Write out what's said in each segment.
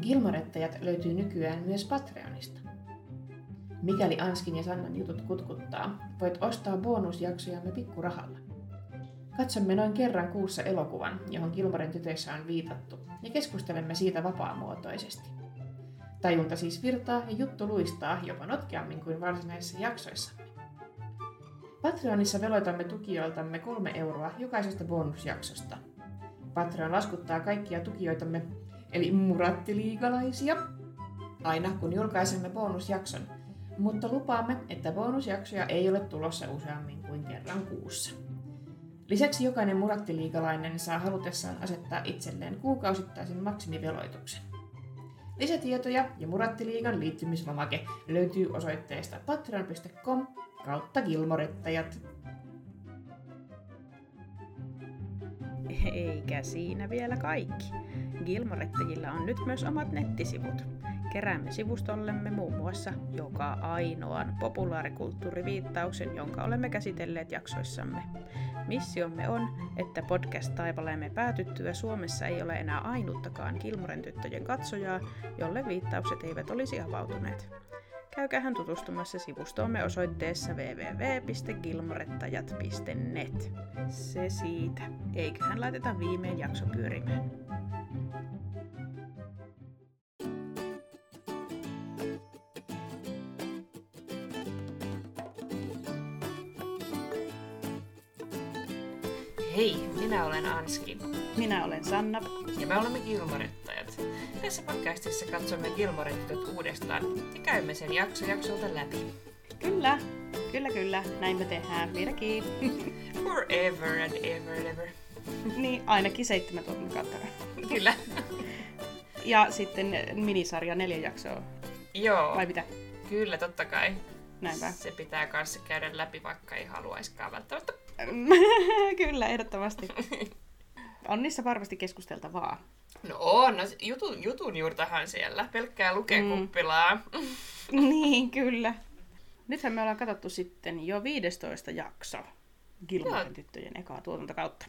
Gilmorettajat löytyy nykyään myös Patreonista. Mikäli Anskin ja Sannan jutut kutkuttaa, voit ostaa bonusjaksojamme pikkurahalla. Katsomme noin kerran kuussa elokuvan, johon Gilmoren tytöissä on viitattu, ja keskustelemme siitä vapaamuotoisesti. Tajunta siis virtaa ja juttu luistaa jopa notkeammin kuin varsinaisissa jaksoissamme. Patreonissa veloitamme tukijoiltamme kolme euroa jokaisesta bonusjaksosta. Patreon laskuttaa kaikkia tukijoitamme, eli murattiliigalaisia, aina kun julkaisemme bonusjakson, mutta lupaamme, että bonusjaksoja ei ole tulossa useammin kuin kerran kuussa. Lisäksi jokainen murattiliigalainen saa halutessaan asettaa itselleen kuukausittaisen maksimiveloituksen. Lisätietoja ja Murattiliigan liittymislomake löytyy osoitteesta patreon.com kautta gilmorettajat. Eikä siinä vielä kaikki. Gilmorettajilla on nyt myös omat nettisivut. Keräämme sivustollemme muun muassa joka ainoan populaarikulttuuriviittauksen, jonka olemme käsitelleet jaksoissamme. Missiomme on, että podcast-taipaleemme päätyttyä Suomessa ei ole enää ainuttakaan Kilmoren tyttöjen katsojaa, jolle viittaukset eivät olisi avautuneet. Käykäähän tutustumassa sivustoomme osoitteessa www.gilmorettajat.net. Se siitä. Eiköhän laiteta viimein jakso pyörimään. Hei, minä olen Anski. Minä olen Sanna. Ja me olemme Gilmorettajat. Tässä podcastissa katsomme Gilmorettajat uudestaan ja käymme sen jakso jaksolta läpi. Kyllä, kyllä, kyllä. Näin me tehdään vieläkin. Forever and ever and ever. niin, ainakin seitsemän kautta. Kyllä. ja sitten minisarja neljä jaksoa. Joo. Vai mitä? Kyllä, totta kai. Näinpä. Se pitää kanssa käydä läpi, vaikka ei haluaiskaan välttämättä. Kyllä, ehdottomasti. On niissä varmasti keskusteltavaa. No on, no jutun, jutun juurtahan siellä. Pelkkää lukekuppilaa. Mm. niin, kyllä. Nythän me ollaan katsottu sitten jo 15 jakso Gilmoren tyttöjen ekaa tuotantokautta.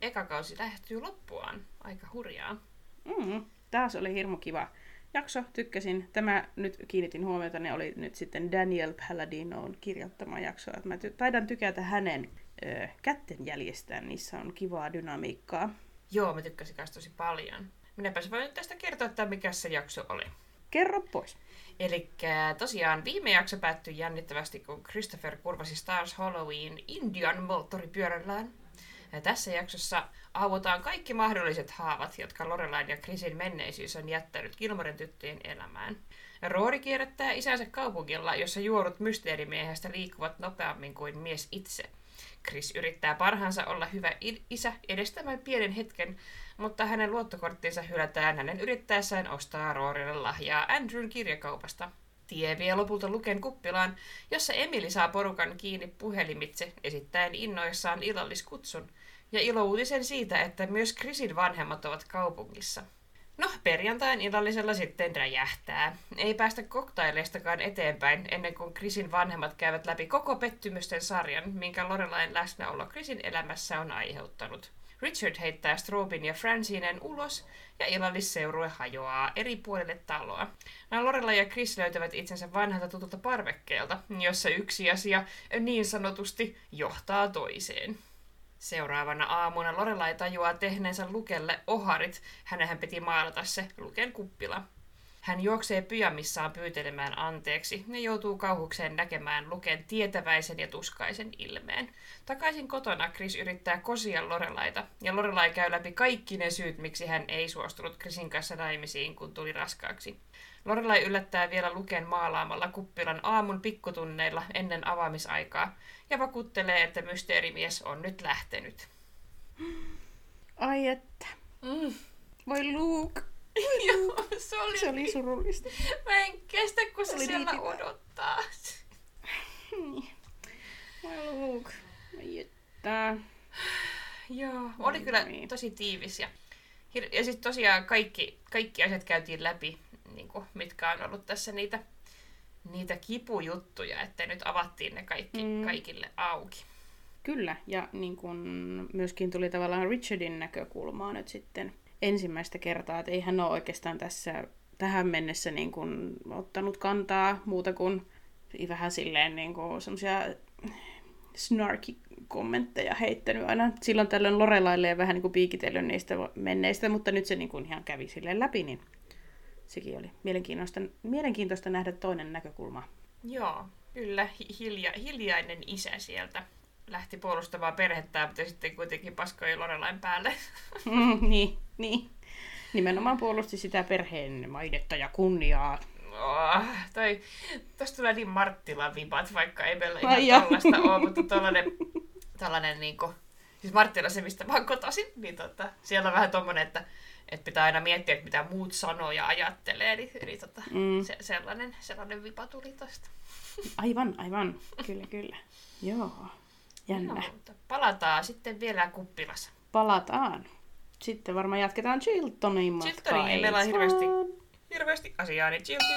Eka kausi lähtyy loppuaan. Aika hurjaa. Mm, taas oli hirmu kiva jakso, tykkäsin. Tämä nyt kiinnitin huomiota, ne oli nyt sitten Daniel Palladinon kirjoittama jakso. Mä taidan tykätä hänen ö, kättenjäljestään, niissä on kivaa dynamiikkaa. Joo, mä tykkäsin kanssa tosi paljon. Minäpäs voin tästä kertoa, että mikä se jakso oli. Kerro pois. Eli tosiaan viime jakso päättyi jännittävästi, kun Christopher kurvasi Stars Halloween Indian moottoripyörällään. Ja tässä jaksossa aavutaan kaikki mahdolliset haavat, jotka Lorelain ja Chrisin menneisyys on jättänyt Gilmoren tyttöjen elämään. Roori kierrättää isänsä kaupungilla, jossa juorut mysteerimiehestä liikkuvat nopeammin kuin mies itse. Chris yrittää parhaansa olla hyvä isä edestämään pienen hetken, mutta hänen luottokorttinsa hylätään hänen yrittäessään ostaa Roorille lahjaa Andrewn kirjakaupasta. Tie vie lopulta Luken kuppilaan, jossa Emily saa porukan kiinni puhelimitse esittäen innoissaan illalliskutsun ja ilouutisen siitä, että myös Chrisin vanhemmat ovat kaupungissa. No, perjantain illallisella sitten räjähtää. Ei päästä koktaileistakaan eteenpäin ennen kuin Chrisin vanhemmat käyvät läpi koko pettymysten sarjan, minkä Lorelain läsnäolo Chrisin elämässä on aiheuttanut. Richard heittää Strobin ja Francinen ulos ja illallisseurue hajoaa eri puolille taloa. Nämä Lorella ja Chris löytävät itsensä vanhalta tutulta parvekkeelta, jossa yksi asia niin sanotusti johtaa toiseen. Seuraavana aamuna Lorelai tajuaa tehneensä Lukelle oharit. Hänenhän piti maalata se Luken kuppila. Hän juoksee pyjamissaan pyytelemään anteeksi ja joutuu kauhukseen näkemään Luken tietäväisen ja tuskaisen ilmeen. Takaisin kotona Chris yrittää kosia Lorelaita, ja Lorelai käy läpi kaikki ne syyt, miksi hän ei suostunut Chrisin kanssa naimisiin, kun tuli raskaaksi. Lorelai yllättää vielä Luken maalaamalla kuppilan aamun pikkutunneilla ennen avaamisaikaa ja vakuuttelee, että mysteerimies on nyt lähtenyt. Ai että. Mm. Voi Luke. Joo, se oli, se oli surullista. Mä en kestä, kun se, se siellä niin odottaa. Voi Luke. Ai että. Joo, oli kyllä niin. tosi tiivis. Ja, ja sitten tosiaan kaikki, kaikki asiat käytiin läpi, niin kuin, mitkä on ollut tässä niitä, niitä kipujuttuja, että nyt avattiin ne kaikki mm. kaikille auki. Kyllä, ja niin kun myöskin tuli tavallaan Richardin näkökulmaa nyt sitten ensimmäistä kertaa, että ei hän ole oikeastaan tässä tähän mennessä niin kuin, ottanut kantaa muuta kuin vähän silleen niin kuin, semmoisia snarky kommentteja heittänyt aina. Silloin tällöin Lorelaille ja vähän niin kuin piikitellyt niistä menneistä, mutta nyt se niin kuin ihan kävi silleen läpi, niin sekin oli mielenkiintoista, mielenkiintoista nähdä toinen näkökulma. Joo, kyllä. Hilja, hiljainen isä sieltä lähti puolustamaan perhettä, mutta sitten kuitenkin paskoi Lorelain päälle. Mm, niin, niin. Nimenomaan puolusti sitä perheen mainetta ja kunniaa. Oh, toi, tosta tulee niin Marttilan vibat, vaikka ei meillä ihan tollaista ole, mutta tollanen, tällainen niinku, siis Marttila se, mistä mä oon kotoisin, niin tota, siellä on vähän tommonen, että, että pitää aina miettiä, että mitä muut sanoo ja ajattelee, eli, eli tota, mm. se, sellainen, sellainen vipa tuli tosta. Aivan, aivan, kyllä, kyllä. Joo, jännä. No, palataan sitten vielä kuppilassa. Palataan. Sitten varmaan jatketaan Chiltonin matkaa. Chiltonin, meillä on hirveästi, hirveästi asiaa, niin Chilton!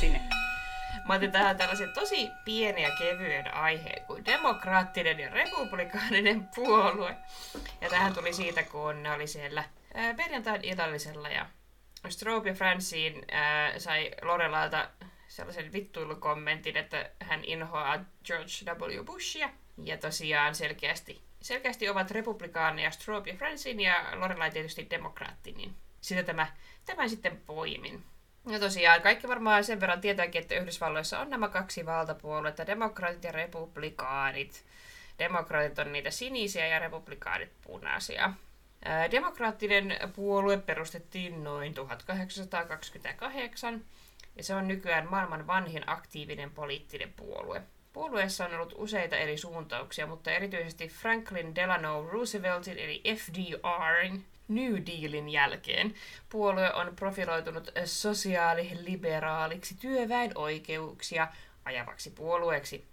Sinne. Mä otin tähän tällaisen tosi pienen ja kevyen aiheen kuin demokraattinen ja republikaaninen puolue. Ja tähän tuli siitä, kun ne oli siellä perjantain illallisella ja Strobe ja Francine äh, sai Lorelalta sellaisen vittuilukommentin, että hän inhoaa George W. Bushia. Ja tosiaan selkeästi, selkeästi ovat republikaaneja Strobe ja Francine ja Lorelai tietysti demokraatti, niin sitä tämä, tämän sitten poimin. Ja tosiaan kaikki varmaan sen verran tietääkin, että Yhdysvalloissa on nämä kaksi valtapuoluetta, demokraatit ja republikaanit. Demokraatit on niitä sinisiä ja republikaanit punaisia. Demokraattinen puolue perustettiin noin 1828 ja se on nykyään maailman vanhin aktiivinen poliittinen puolue. Puolueessa on ollut useita eri suuntauksia, mutta erityisesti Franklin Delano Rooseveltin eli FDRin New Dealin jälkeen puolue on profiloitunut sosiaaliliberaaliksi työväen oikeuksia ajavaksi puolueeksi.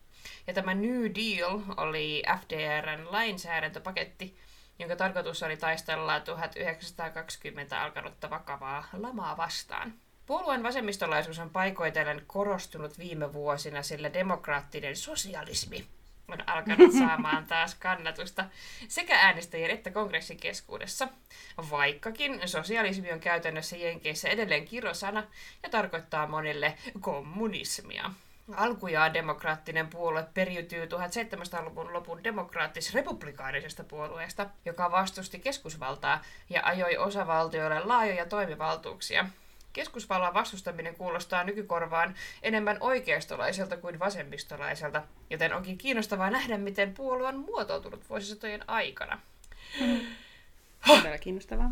Ja tämä New Deal oli FDRn lainsäädäntöpaketti, jonka tarkoitus oli taistella 1920 alkanutta vakavaa lamaa vastaan. Puolueen vasemmistolaisuus on paikoitellen korostunut viime vuosina, sillä demokraattinen sosialismi on alkanut saamaan taas kannatusta sekä äänestäjien että kongressin keskuudessa, vaikkakin sosialismi on käytännössä Jenkeissä edelleen kirosana ja tarkoittaa monille kommunismia. Alkujaan demokraattinen puolue periytyy 1700-luvun lopun demokraattis-republikaanisesta puolueesta, joka vastusti keskusvaltaa ja ajoi osavaltioille laajoja toimivaltuuksia. Keskusvallan vastustaminen kuulostaa nykykorvaan enemmän oikeistolaiselta kuin vasemmistolaiselta, joten onkin kiinnostavaa nähdä, miten puolue on muotoutunut vuosisatojen aikana. Hmm. Todella kiinnostavaa.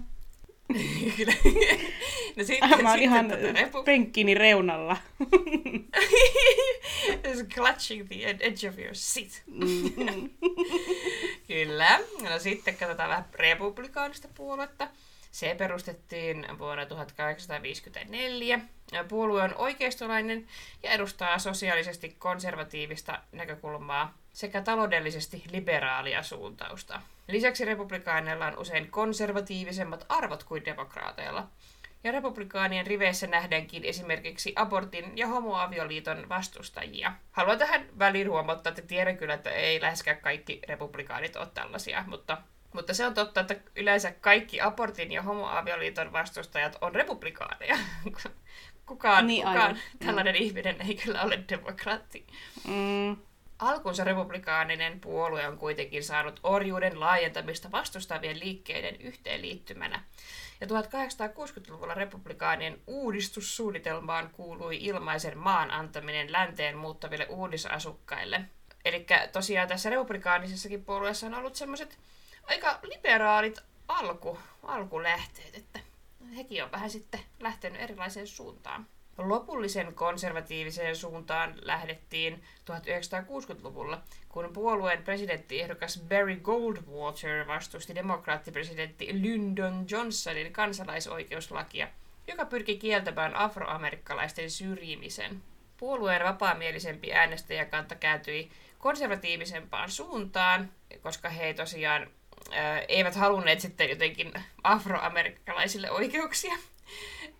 no sitten, Mä oon ihan repu... penkkini reunalla. Just clutching the edge of your seat. Mm-hmm. Kyllä. No sitten katsotaan vähän republikaanista puoluetta. Se perustettiin vuonna 1854. Puolue on oikeistolainen ja edustaa sosiaalisesti konservatiivista näkökulmaa sekä taloudellisesti liberaalia suuntausta. Lisäksi republikaaneilla on usein konservatiivisemmat arvot kuin demokraateilla. Ja republikaanien riveissä nähdäänkin esimerkiksi abortin ja homoavioliiton vastustajia. Haluan tähän väliin huomauttaa, että tiedän kyllä, että ei läheskään kaikki republikaanit ole tällaisia, mutta mutta se on totta, että yleensä kaikki abortin ja homoavioliiton vastustajat on republikaaneja. Kukaan, niin, kukaan tällainen mm. ihminen ei kyllä ole demokraatti. Mm. Alkunsa republikaaninen puolue on kuitenkin saanut orjuuden laajentamista vastustavien liikkeiden yhteenliittymänä. Ja 1860-luvulla republikaanien uudistussuunnitelmaan kuului ilmaisen maan antaminen länteen muuttaville uudisasukkaille. Eli tosiaan tässä republikaanisessakin puolueessa on ollut semmoiset aika liberaalit alku, alkulähteet, että hekin on vähän sitten lähtenyt erilaiseen suuntaan. Lopullisen konservatiiviseen suuntaan lähdettiin 1960-luvulla, kun puolueen presidenttiehdokas Barry Goldwater vastusti demokraattipresidentti Lyndon Johnsonin kansalaisoikeuslakia, joka pyrki kieltämään afroamerikkalaisten syrjimisen. Puolueen vapaamielisempi äänestäjäkanta kääntyi konservatiivisempaan suuntaan, koska he tosiaan eivät halunneet sitten jotenkin afroamerikkalaisille oikeuksia.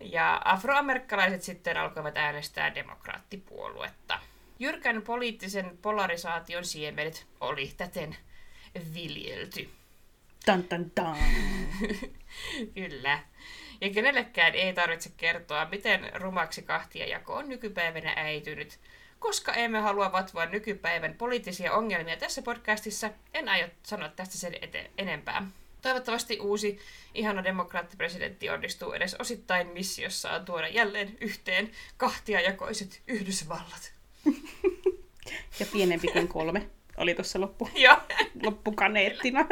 Ja afroamerikkalaiset sitten alkoivat äänestää demokraattipuoluetta. Jyrkän poliittisen polarisaation siemenet oli täten viljelty. Tan, tan, tan. Kyllä. Ja kenellekään ei tarvitse kertoa, miten rumaksi jako on nykypäivänä äitynyt. Koska emme halua vatvoa nykypäivän poliittisia ongelmia tässä podcastissa, en aio sanoa tästä sen ete- enempää. Toivottavasti uusi ihana demokraattipresidentti onnistuu edes osittain missiossaan tuoda jälleen yhteen kahtiajakoiset Yhdysvallat. Ja pienempi kuin kolme oli tuossa loppu, loppukaneettina.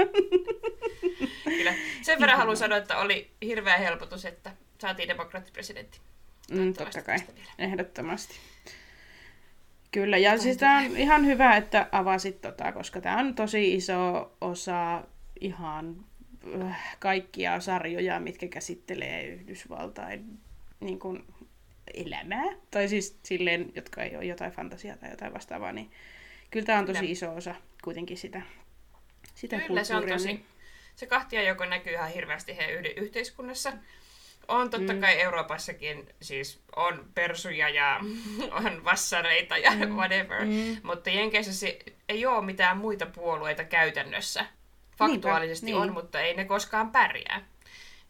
kyllä. Sen verran haluan sanoa, että oli hirveä helpotus, että saatiin demokraattipresidentti. Mm, totta kai, ehdottomasti. Kyllä, ja siis tämä on ihan hyvä, että avasit tota, koska tämä on tosi iso osa ihan äh, kaikkia sarjoja, mitkä käsittelee Yhdysvaltain niin kuin, elämää. Tai siis silleen, jotka ei ole jotain fantasiaa tai jotain vastaavaa, niin kyllä tämä on tosi iso osa kuitenkin sitä, sitä Kyllä se on tosi, niin- se kahtia joko näkyy ihan hirveästi heidän yhteiskunnassa. On totta Mm. kai Euroopassakin, siis on persuja ja on vassareita ja whatever, Mm. mutta Jenkeissä se ei ole mitään muita puolueita käytännössä. Faktuaalisesti Niinpä, on, niin. mutta ei ne koskaan pärjää.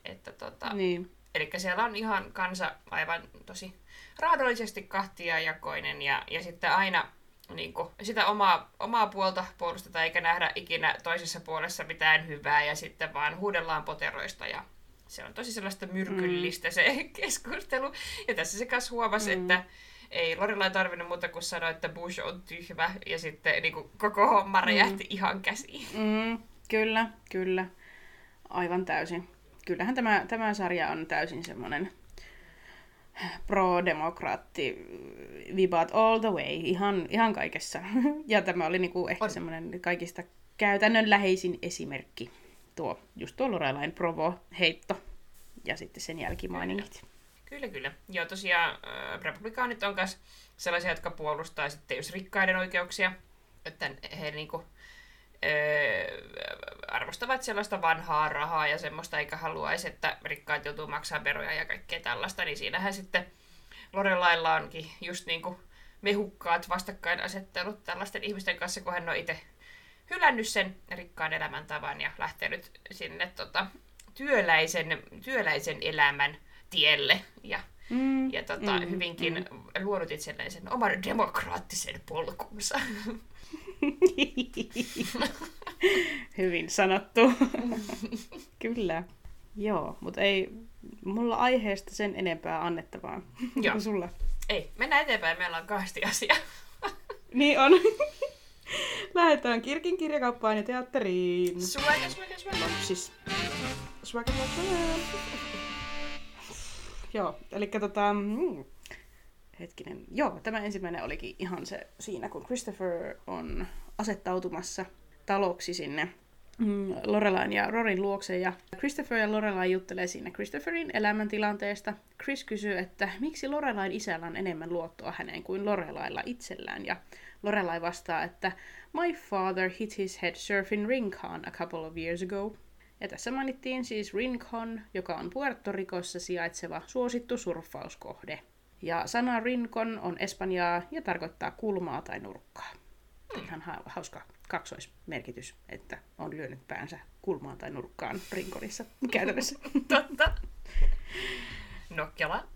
Että tota, Niin. Eli siellä on ihan kansa aivan tosi raadollisesti kahtiajakoinen ja, ja sitten aina niin kuin, sitä omaa, omaa puolta puolustetaan eikä nähdä ikinä toisessa puolessa mitään hyvää ja sitten vaan huudellaan poteroista ja se on tosi sellaista myrkyllistä mm. se keskustelu. Ja tässä se kanssa huomasi, mm. että ei Lorilla tarvinnut muuta kuin sanoa, että Bush on tyhmä ja sitten niin kuin, koko homma räjähti mm. ihan käsiin. Mm, kyllä, kyllä. Aivan täysin. Kyllähän tämä, tämä sarja on täysin semmoinen pro-demokraatti vibat all the way, ihan, ihan kaikessa. Ja tämä oli niinku ehkä semmoinen kaikista käytännönläheisin esimerkki. Tuo, just tuo Lorelain provo-heitto ja sitten sen jälkimainingit. Kyllä, kyllä. Joo, tosiaan äh, republikaanit on myös sellaisia, jotka puolustaa sitten just rikkaiden oikeuksia, että he niinku, äh, arvostavat sellaista vanhaa rahaa ja semmoista, eikä haluaisi, että rikkaat joutuu maksamaan veroja ja kaikkea tällaista, niin siinähän sitten Lorelailla onkin just niinku mehukkaat vastakkainasettelut tällaisten ihmisten kanssa, kun hän on itse hylännyt sen rikkaan elämäntavan ja lähtenyt sinne tota, työläisen, työläisen elämän tielle ja, Mm, ja tota, mm, hyvinkin mm. luonut itselleen sen oman demokraattisen polkunsa. Hyvin sanottu. Kyllä. Joo, mutta ei mulla aiheesta sen enempää annettavaa Joo. kuin sulla. Ei, mennään eteenpäin, meillä on kahdesti asiaa. Niin on. Lähdetään Kirkin kirjakauppaan ja teatteriin. Suoja, suoja, suoja. Siis. Swagger, swagger. Joo, eli tota... Mm, hetkinen. Joo, tämä ensimmäinen olikin ihan se siinä, kun Christopher on asettautumassa taloksi sinne mm, Lorelain ja Rorin luokse. Ja Christopher ja Lorelain juttelee siinä Christopherin elämäntilanteesta. Chris kysyy, että miksi Lorelain isällä on enemmän luottoa häneen kuin Lorelailla itsellään. Ja Lorelai vastaa, että My father hit his head surfing Rincon a couple of years ago. Ja tässä mainittiin siis Rincon, joka on Puerto Ricossa sijaitseva suosittu surffauskohde. Ja sana Rincon on espanjaa ja tarkoittaa kulmaa tai nurkkaa. Ihan ha- hauska kaksoismerkitys, että on lyönyt päänsä kulmaan tai nurkkaan Rinconissa käytännössä. Totta. Nokkela.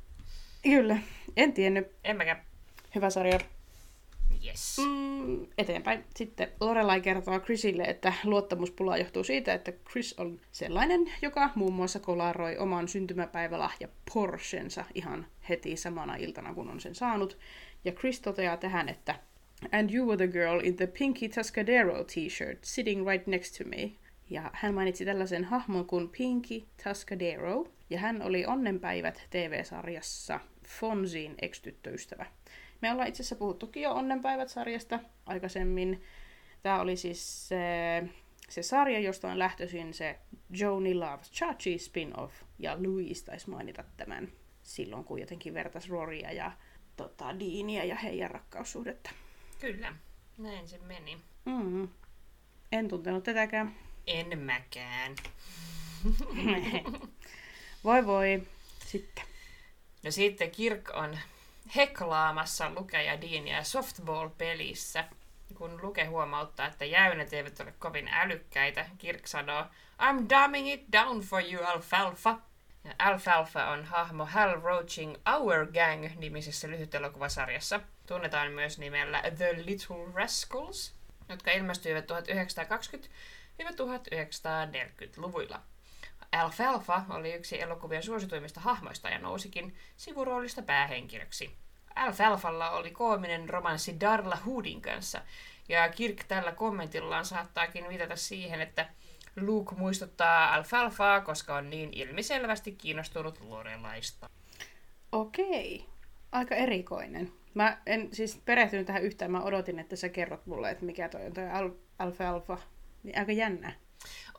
Kyllä, en tiennyt. En mäkään. Hyvä sarja. Yes. Mm, eteenpäin. Sitten Lorelai kertoo Chrisille, että luottamuspula johtuu siitä, että Chris on sellainen, joka muun muassa kolaroi oman syntymäpäivälahja Porschensa ihan heti samana iltana, kun on sen saanut. Ja Chris toteaa tähän, että And you were the girl in the Pinky Tuscadero t-shirt sitting right next to me. Ja hän mainitsi tällaisen hahmon kuin Pinky Tuscadero, ja hän oli Onnenpäivät TV-sarjassa Fonzin ex-tyttöystävä. Me ollaan itse asiassa puhuttukin jo Onnenpäivät-sarjasta aikaisemmin. Tämä oli siis se, se sarja, josta on lähtöisin se Joni Loves Chachi spin-off, ja Louise taisi mainita tämän silloin, kun jotenkin vertas Roria ja tota, Deania ja heidän rakkaussuhdetta. Kyllä. Näin se meni. Mm. En tuntenut tätäkään. En mäkään. voi voi. Sitten. No sitten Kirk on heklaamassa Luke ja Deania softball-pelissä. kun Luke huomauttaa, että jäynet eivät ole kovin älykkäitä, Kirk sanoo, I'm dumbing it down for you, Alfalfa. Ja Alfalfa on hahmo Hal Roaching Our Gang-nimisessä lyhytelokuvasarjassa. Tunnetaan myös nimellä The Little Rascals, jotka ilmestyivät 1920-1940-luvuilla. Alfalfa oli yksi elokuvien suosituimmista hahmoista ja nousikin sivuroolista päähenkilöksi. Alfalfalla oli koominen romanssi Darla Hoodin kanssa, ja Kirk tällä kommentillaan saattaakin viitata siihen, että Luke muistuttaa Alfalfaa, koska on niin ilmiselvästi kiinnostunut Lorelaista. Okei. Aika erikoinen. Mä en siis perehtynyt tähän yhtään. Mä odotin, että sä kerrot mulle, että mikä toi on toi al- alfalfa. Niin aika jännä.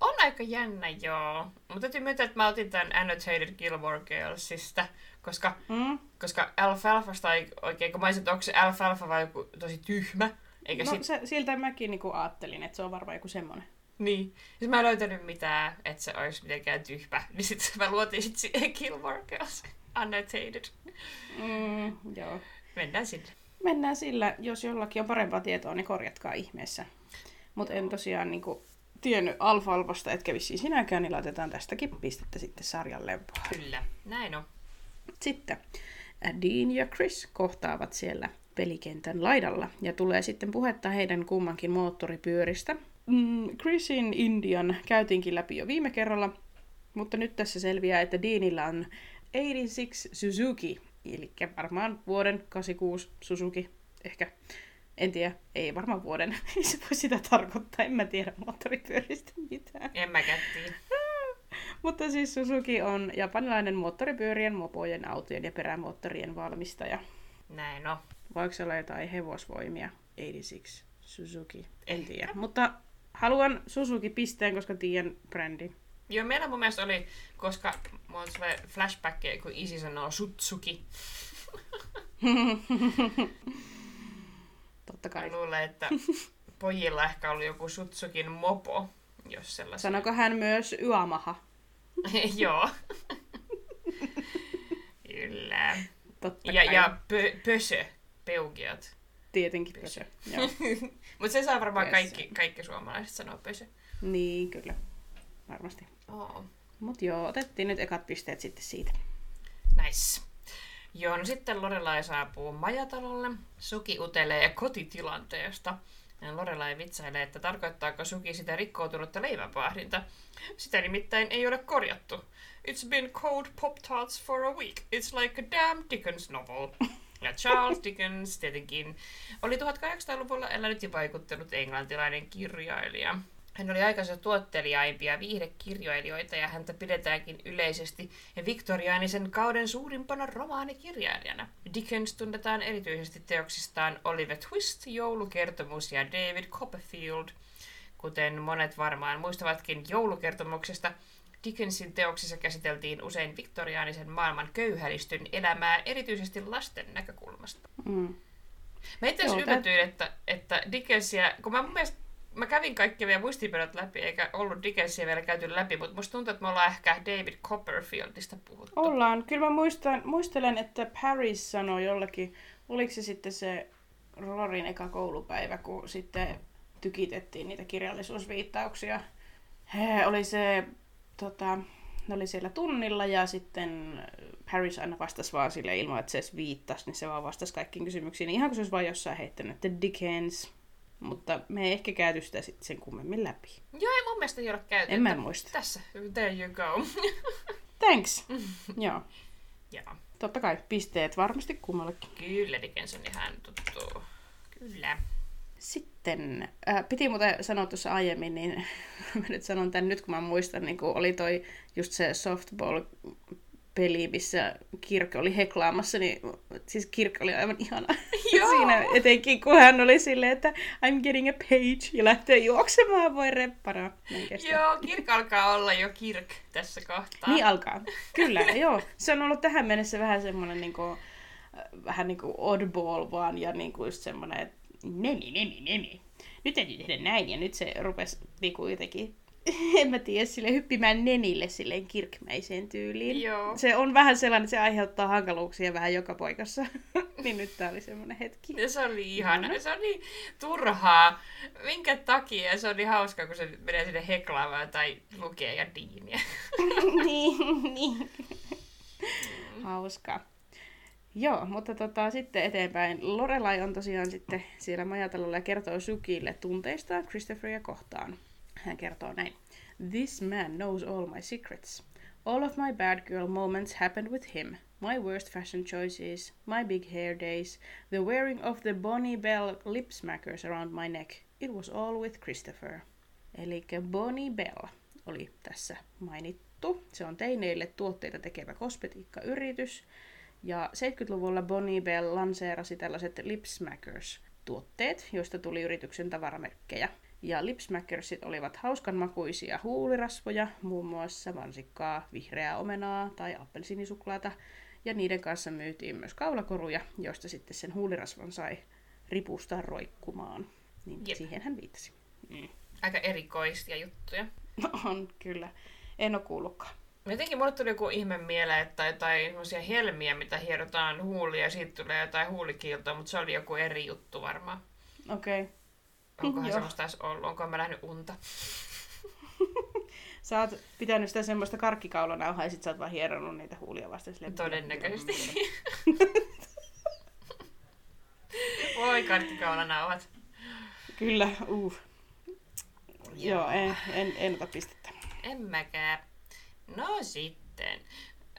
On aika jännä, joo. Mutta täytyy myöntää, että mä otin tämän Annotated Gilmore Girlsista, koska, Mm? koska Alfalfasta ei oikein, kun mä olisin, että onko se Alfalfa vai joku tosi tyhmä. Eikä No sit... se, siltä mäkin niinku ajattelin, että se on varmaan joku semmonen. Niin. Siis mä en löytänyt mitään, että se olisi mitenkään tyhmä. Niin sit mä luotin sit siihen Gilmore Girls. Annotated. Mm, joo. Mennään sinne. Mennään sillä, jos jollakin on parempaa tietoa, niin korjatkaa ihmeessä. Mutta en tosiaan niinku tiennyt alfa-alpasta, etkä vissiin sinäkään, niin laitetaan tästäkin pistettä sitten sarjan lempoon. Kyllä. Näin on. Sitten Dean ja Chris kohtaavat siellä pelikentän laidalla ja tulee sitten puhetta heidän kummankin moottoripyöristä. Mm, Chrisin Indian käytiinkin läpi jo viime kerralla, mutta nyt tässä selviää, että Deanilla on 86 Suzuki, eli varmaan vuoden 86 Suzuki, ehkä. En tiedä, ei varmaan vuoden. Ei se voi sitä tarkoittaa, en mä tiedä moottoripyöristä mitään. En mäkään tiedä. Mutta siis Suzuki on japanilainen moottoripyörien, mopojen, autojen ja perämoottorien valmistaja. Näin on. Voiko se olla jotain hevosvoimia? 86 Suzuki. En tiedä. Mutta haluan Suzuki-pisteen, koska tiedän brändi. Joo, meillä mun mielestä oli, koska mulla on flashback, kun isi sanoo Sutsuki. Totta Mä kai. luulen, että pojilla ehkä oli joku Sutsukin mopo, jos sellaisen. Sanoko hän myös Yamaha? Joo. Kyllä. Totta Ja, kai. ja pö, pösö, peugeot. Tietenkin pösö. Joo. Mutta se saa varmaan Pösö. kaikki, kaikki suomalaiset sanoa pösö. niin, kyllä. Varmasti. Oo. Mut joo, otettiin nyt ekat pisteet sitten siitä. Nice. Joo, no sitten Lorelai saapuu majatalolle. Suki utelee kotitilanteesta. Lorelai vitsailee, että tarkoittaako Suki sitä rikkoutunutta leivänpahdinta. Sitä nimittäin ei ole korjattu. It's been cold Pop-Tarts for a week. It's like a damn Dickens novel. Ja Charles Dickens tietenkin oli 1800-luvulla elänyt ja vaikuttanut englantilainen kirjailija. Hän oli aikansa tuottelijaimpia viihdekirjailijoita ja häntä pidetäänkin yleisesti viktoriaanisen kauden suurimpana romaanikirjailijana. Dickens tunnetaan erityisesti teoksistaan Oliver Twist, joulukertomus ja David Copperfield. Kuten monet varmaan muistavatkin joulukertomuksesta, Dickensin teoksissa käsiteltiin usein viktoriaanisen maailman köyhälistyn elämää erityisesti lasten näkökulmasta. Mm. Mä itse asiassa yllätyin, että, että Dickensia, kun mä mun mielestä mä kävin kaikki vielä muistipedot läpi, eikä ollut Dickensia vielä käyty läpi, mutta musta tuntuu, että me ollaan ehkä David Copperfieldista puhuttu. Ollaan. Kyllä mä muistan, muistelen, että Paris sanoi jollakin, oliko se sitten se Rorin eka koulupäivä, kun sitten tykitettiin niitä kirjallisuusviittauksia. He, oli se, tota, ne oli siellä tunnilla ja sitten Paris aina vastasi vaan sille ilman, että se edes viittasi, niin se vaan vastasi kaikkiin kysymyksiin. Ihan kuin se olisi vaan jossain heittänyt, että Dickens. Mutta me ei ehkä käyty sitä sitten sen kummemmin läpi. Joo, ei mun mielestä ei ole käyty. En mä muista. Tässä, there you go. Thanks! Joo, Joo, totta kai pisteet varmasti kummallekin. kyllä Dickens on ihan tuttu. Kyllä. Sitten, äh, piti muuten sanoa tuossa aiemmin, niin mä nyt sanon tämän nyt, kun mä muistan, niin kun oli toi just se softball-peli, missä Kirk oli heklaamassa, niin siis Kirk oli aivan ihana Joo. siinä, etenkin kun hän oli silleen, että I'm getting a page, ja lähtee juoksemaan, voi kestä. Joo, Kirk alkaa olla jo Kirk tässä kohtaa. Niin alkaa. Kyllä, joo. Se on ollut tähän mennessä vähän semmoinen niin kuin, vähän niin kuin oddball vaan ja niin kuin just semmoinen, että neni, neni, neni. Nyt täytyy tehdä näin ja nyt se rupesi niin kuin jotenkin en mä tiedä, sille hyppimään nenille silleen kirkmäiseen tyyliin. Joo. Se on vähän sellainen, että se aiheuttaa hankaluuksia vähän joka paikassa. niin nyt tää oli semmonen hetki. Ja se oli ihana. Se on niin turhaa. Minkä takia se on niin hauskaa, kun se menee sinne heklaamaan tai lukee ja diiniä. niin, niin. Hauskaa. Joo, mutta tota, sitten eteenpäin. Lorelai on tosiaan sitten siellä majatalolla ja kertoo Sukille tunteistaan Christopheria kohtaan. Hän kertoo näin. This man knows all my secrets. All of my bad girl moments happened with him. My worst fashion choices, my big hair days, the wearing of the Bonnie Bell lip smackers around my neck. It was all with Christopher. Eli Bonnie Bell oli tässä mainittu. Se on teineille tuotteita tekevä kosmetiikkayritys. Ja 70-luvulla Bonnie Bell lanseerasi tällaiset lip smackers-tuotteet, joista tuli yrityksen tavaramerkkejä. Ja lipsmackersit olivat hauskanmakuisia huulirasvoja, muun muassa mansikkaa, vihreää omenaa tai appelsiinisuklaata. Ja niiden kanssa myytiin myös kaulakoruja, joista sitten sen huulirasvan sai ripustaa roikkumaan. Niin Jep. siihen hän viittasi. Mm. Aika erikoisia juttuja. On kyllä. En ole kuullutkaan. Jotenkin mulle tuli joku ihme mieleen, että jotain semmoisia helmiä, mitä hierotaan huulia ja siitä tulee jotain huulikiiltoa, mutta se oli joku eri juttu varmaan. Okei. Okay. Onkohan Joo. semmoista edes ollut? Onko mä nähnyt unta? Sä oot pitänyt sitä semmoista karkkikaulanauhaa ja sit sä oot vaan hieronut niitä huulia vasta silleen. Todennäköisesti. Voi karkkikaulanauhat. Kyllä, uh. Joo, en, en, en ota pistettä. En mäkään. No sitten.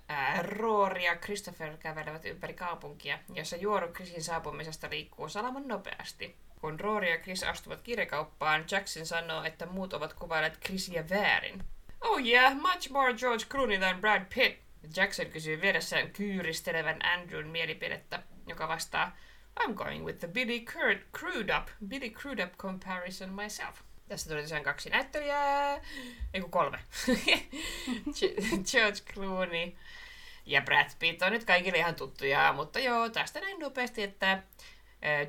Ää, Rory ja Christopher kävelevät ympäri kaupunkia, jossa juoru Chrisin saapumisesta liikkuu salaman nopeasti. Kun Rory ja Chris astuvat kirjakauppaan, Jackson sanoo, että muut ovat kuvailleet Chrisiä väärin. Oh yeah, much more George Clooney than Brad Pitt. Jackson kysyy vieressään kyyristelevän Andrewn mielipidettä, joka vastaa, I'm going with the Billy Crude, crude up, Billy Crude up comparison myself. Tässä tuli tosiaan kaksi näyttelijää, ei kun kolme. George Clooney ja Brad Pitt on nyt kaikille ihan tuttuja, mutta joo, tästä näin nopeasti, että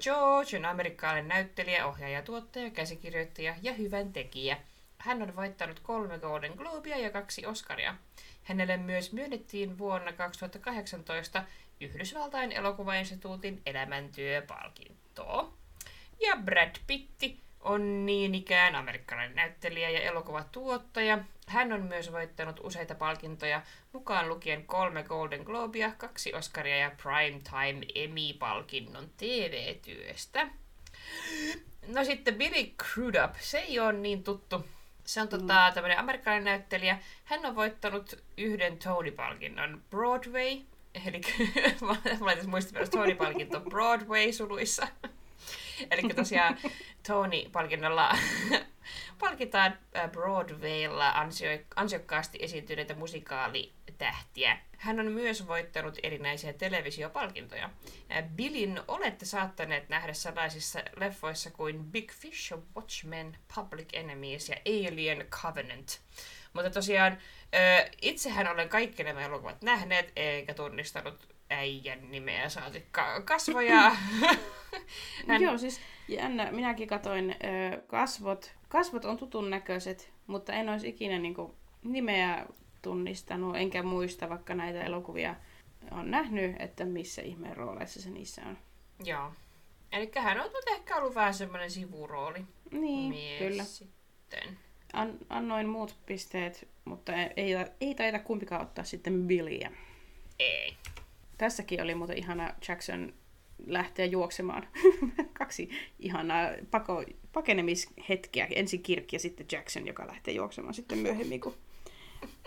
George on amerikkalainen näyttelijä, ohjaaja, tuottaja, käsikirjoittaja ja hyvän tekijä. Hän on voittanut kolme Golden Globea ja kaksi Oscaria. Hänelle myös myönnettiin vuonna 2018 Yhdysvaltain elokuvainstituutin elämäntyöpalkintoa. Ja Brad Pitti on niin ikään amerikkalainen näyttelijä ja elokuvatuottaja. Hän on myös voittanut useita palkintoja, mukaan lukien kolme Golden Globea, kaksi Oscaria ja Primetime Emmy-palkinnon TV-työstä. No sitten Billy Crudup, se ei ole niin tuttu. Se on tota, tämmöinen amerikkalainen näyttelijä. Hän on voittanut yhden Tony-palkinnon Broadway, eli mä laitan muistimerkiksi Tony-palkinto Broadway-suluissa. Eli tosiaan Tony-palkinnolla palkitaan äh, Broadwaylla ansio- ansiokkaasti esiintyneitä musikaalitähtiä. Hän on myös voittanut erinäisiä televisiopalkintoja. Äh, Billin olette saattaneet nähdä sellaisissa leffoissa kuin Big Fish, Watchmen, Public Enemies ja Alien Covenant. Mutta tosiaan äh, itsehän olen kaikki nämä elokuvat nähneet, eikä tunnistanut äijän nimeä saatikka kasvoja. Hän... Joo, siis jännä. Minäkin katoin ö, kasvot. Kasvot on tutun näköiset, mutta en olisi ikinä niinku, nimeä tunnistanut, enkä muista, vaikka näitä elokuvia on nähnyt, että missä ihmeen rooleissa se niissä on. Joo. Eli hän on nyt ehkä ollut vähän semmoinen sivurooli Niin, mies kyllä. sitten. An, annoin muut pisteet, mutta ei, ei, taida kumpikaan ottaa sitten Billyä. Ei. Tässäkin oli muuten ihana Jackson lähteä juoksemaan. Kaksi ihanaa pako, pakenemishetkiä. Ensin Kirk ja sitten Jackson, joka lähtee juoksemaan sitten myöhemmin, kun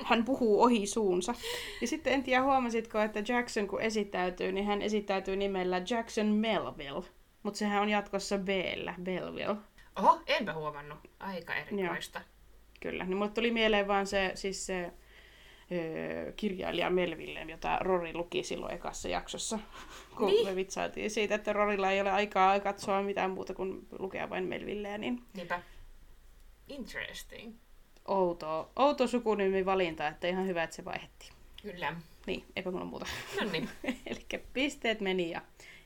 hän puhuu ohi suunsa. Ja sitten en tiedä, huomasitko, että Jackson kun esittäytyy, niin hän esittäytyy nimellä Jackson Melville. Mutta sehän on jatkossa B-llä, Belville. Oho, enpä huomannut. Aika erikoista. Kyllä, niin mulle tuli mieleen vaan se, siis se öö, kirjailija Melville, jota Rory luki silloin ekassa jaksossa, kun Niin. me vitsaatiin siitä, että Rorilla ei ole aikaa katsoa mitään muuta kuin lukea vain Melvilleä, niin Niinpä. Interesting. outo, outo sukunimivalinta, että ihan hyvä, että se vaihdettiin. Kyllä. Niin, eipä mulla muuta. No niin. Eli pisteet meni ja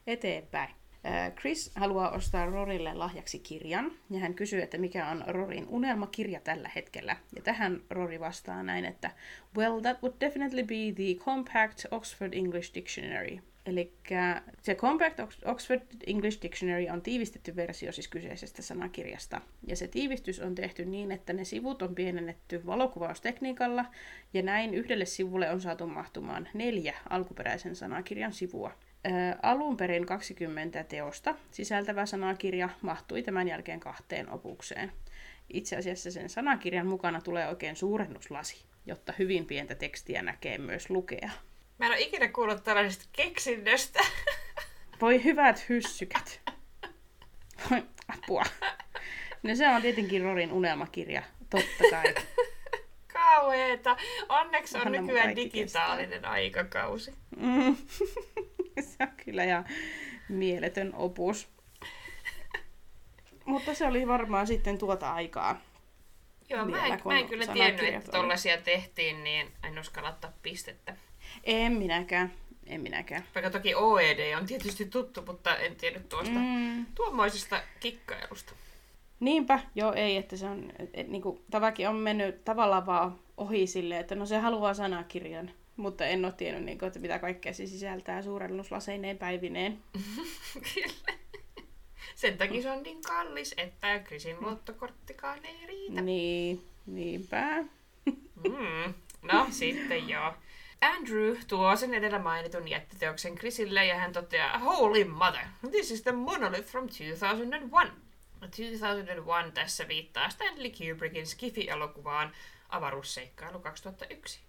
eteenpäin. Ää, Chris haluaa ostaa Rorille lahjaksi kirjan, ja hän kysyy, että mikä on Rorin unelmakirja tällä hetkellä. Ja tähän Rory vastaa näin, että Well, that would definitely be the Compact Oxford English Dictionary. Eli se Compact Oxford English Dictionary on tiivistetty versio siis kyseisestä sanakirjasta. Ja se tiivistys on tehty niin, että ne sivut on pienennetty valokuvaustekniikalla, ja näin yhdelle sivulle on saatu mahtumaan neljä alkuperäisen sanakirjan sivua. Alun perin 20 teosta sisältävä sanakirja mahtui tämän jälkeen kahteen opukseen. Itse asiassa sen sanakirjan mukana tulee oikein suurennuslasi, jotta hyvin pientä tekstiä näkee myös lukea. Mä en ole ikinä kuullut tällaisesta keksinnöstä. Voi hyvät hyssykät. Apua. No se on tietenkin Rorin unelmakirja, totta kai. Kauheeta. Onneksi on Anna nykyään digitaalinen kestää. aikakausi. Mm. se on kyllä ihan mieletön opus. Mutta se oli varmaan sitten tuota aikaa. Joo, vielä, mä en, mä en kyllä tiennyt, että tollasia tehtiin, niin en uskalla ottaa pistettä. En minäkään. En minäkään. Vaikka toki OED on tietysti tuttu, mutta en tiennyt tuosta mm. tuommoisesta kikkailusta. Niinpä, joo ei, että se on, et, niinku, tavakin on mennyt tavallaan vaan ohi sille, että no se haluaa sanakirjan, mutta en ole tiennyt, niinku, että mitä kaikkea se sisältää suurennuslaseineen päivineen. Kyllä. Sen takia se on niin kallis, että Krisin luottokorttikaan ei riitä. Niin, niinpä. mm. No, sitten joo. Andrew tuo sen edellä mainitun jättiteoksen Chrisille ja hän toteaa, Holy mother, this is the monolith from 2001. 2001 tässä viittaa Stanley Kubrickin Skifi-elokuvaan Avaruusseikkailu 2001,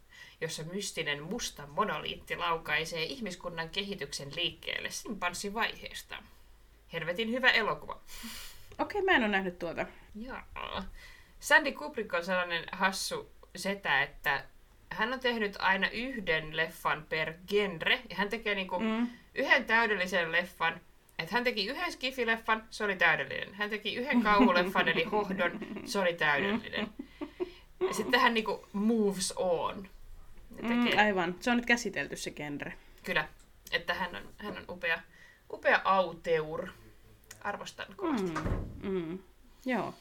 jossa mystinen musta monoliitti laukaisee ihmiskunnan kehityksen liikkeelle simpanssivaiheesta. Helvetin hyvä elokuva. Okei, okay, mä en ole nähnyt tuota. Joo. Sandy Kubrick on sellainen hassu setä, että hän on tehnyt aina yhden leffan per genre, ja hän tekee niinku mm. yhden täydellisen leffan, että hän teki yhden skifileffan, se oli täydellinen. Hän teki yhden kauhuleffan, eli Hohdon, se oli täydellinen. Ja sitten hän niinku moves on. Tekee... Mm, aivan, se on nyt käsitelty se genre. Kyllä, että hän on, hän on upea, upea auteur. Arvostan kovasti. Mm, mm, joo.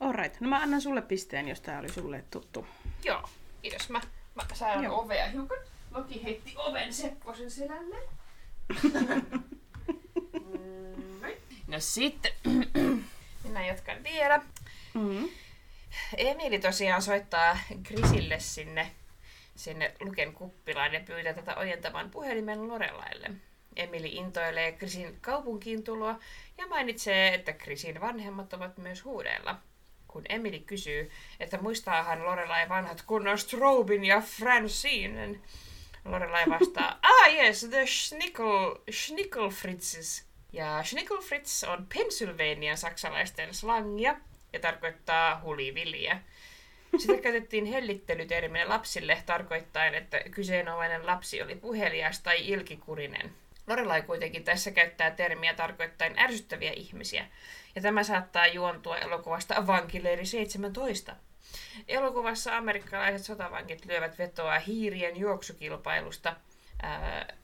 Alright, no mä annan sulle pisteen, jos tää oli sulle tuttu. Joo. Kiitos. Mä, mä sään Joo. ovea hiukan. Loki heitti oven Sepposen selälle. no sitten. Minä jatkan vielä. Mm-hmm. Emili tosiaan soittaa Grisille sinne, sinne Luken kuppilaan ja pyytää tätä ojentamaan puhelimen Lorelaille. Emili intoilee Krisin kaupunkiin tuloa ja mainitsee, että Krisin vanhemmat ovat myös huudeilla kun Emily kysyy, että muistaahan Lorelai vanhat kunnon Strobin ja Francinen. Lorelai vastaa, ah yes, the Schnickel, Schnickelfritzes. Ja Schnickelfritz on Pennsylvanian saksalaisten slangia ja tarkoittaa hulivilliä. Sitä käytettiin hellittelyterminä lapsille tarkoittaen, että kyseenomainen lapsi oli puhelias tai ilkikurinen. Lorelai kuitenkin tässä käyttää termiä tarkoittain ärsyttäviä ihmisiä, ja tämä saattaa juontua elokuvasta Vankileiri 17. Elokuvassa amerikkalaiset sotavankit lyövät vetoa hiirien juoksukilpailusta,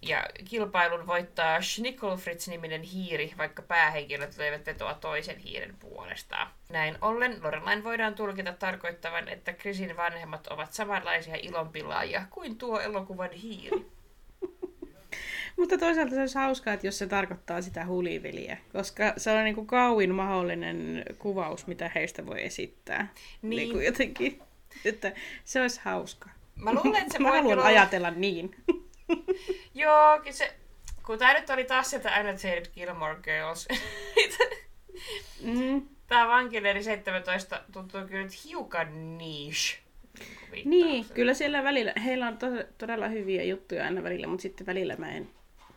ja kilpailun voittaa Schnickelfritz-niminen hiiri, vaikka päähenkilöt löivät vetoa toisen hiiren puolestaan. Näin ollen Lorelain voidaan tulkita tarkoittavan, että Krisin vanhemmat ovat samanlaisia ilonpilaajia kuin tuo elokuvan hiiri. Mutta toisaalta se olisi hauskaa, että jos se tarkoittaa sitä huliveliä, koska se on niin kuin kauin mahdollinen kuvaus, mitä heistä voi esittää. Niin. niin kuin jotenkin, että se olisi hauska. Mä luulen, että se Mä haluan olla... ajatella niin. Joo, se, kun tämä nyt oli taas sieltä Annotated Gilmore Girls. mm. Tämä vankileiri 17 tuntuu kyllä nyt hiukan niche. Niin, niin kyllä siellä välillä, heillä on to, todella hyviä juttuja aina välillä, mutta sitten välillä mä en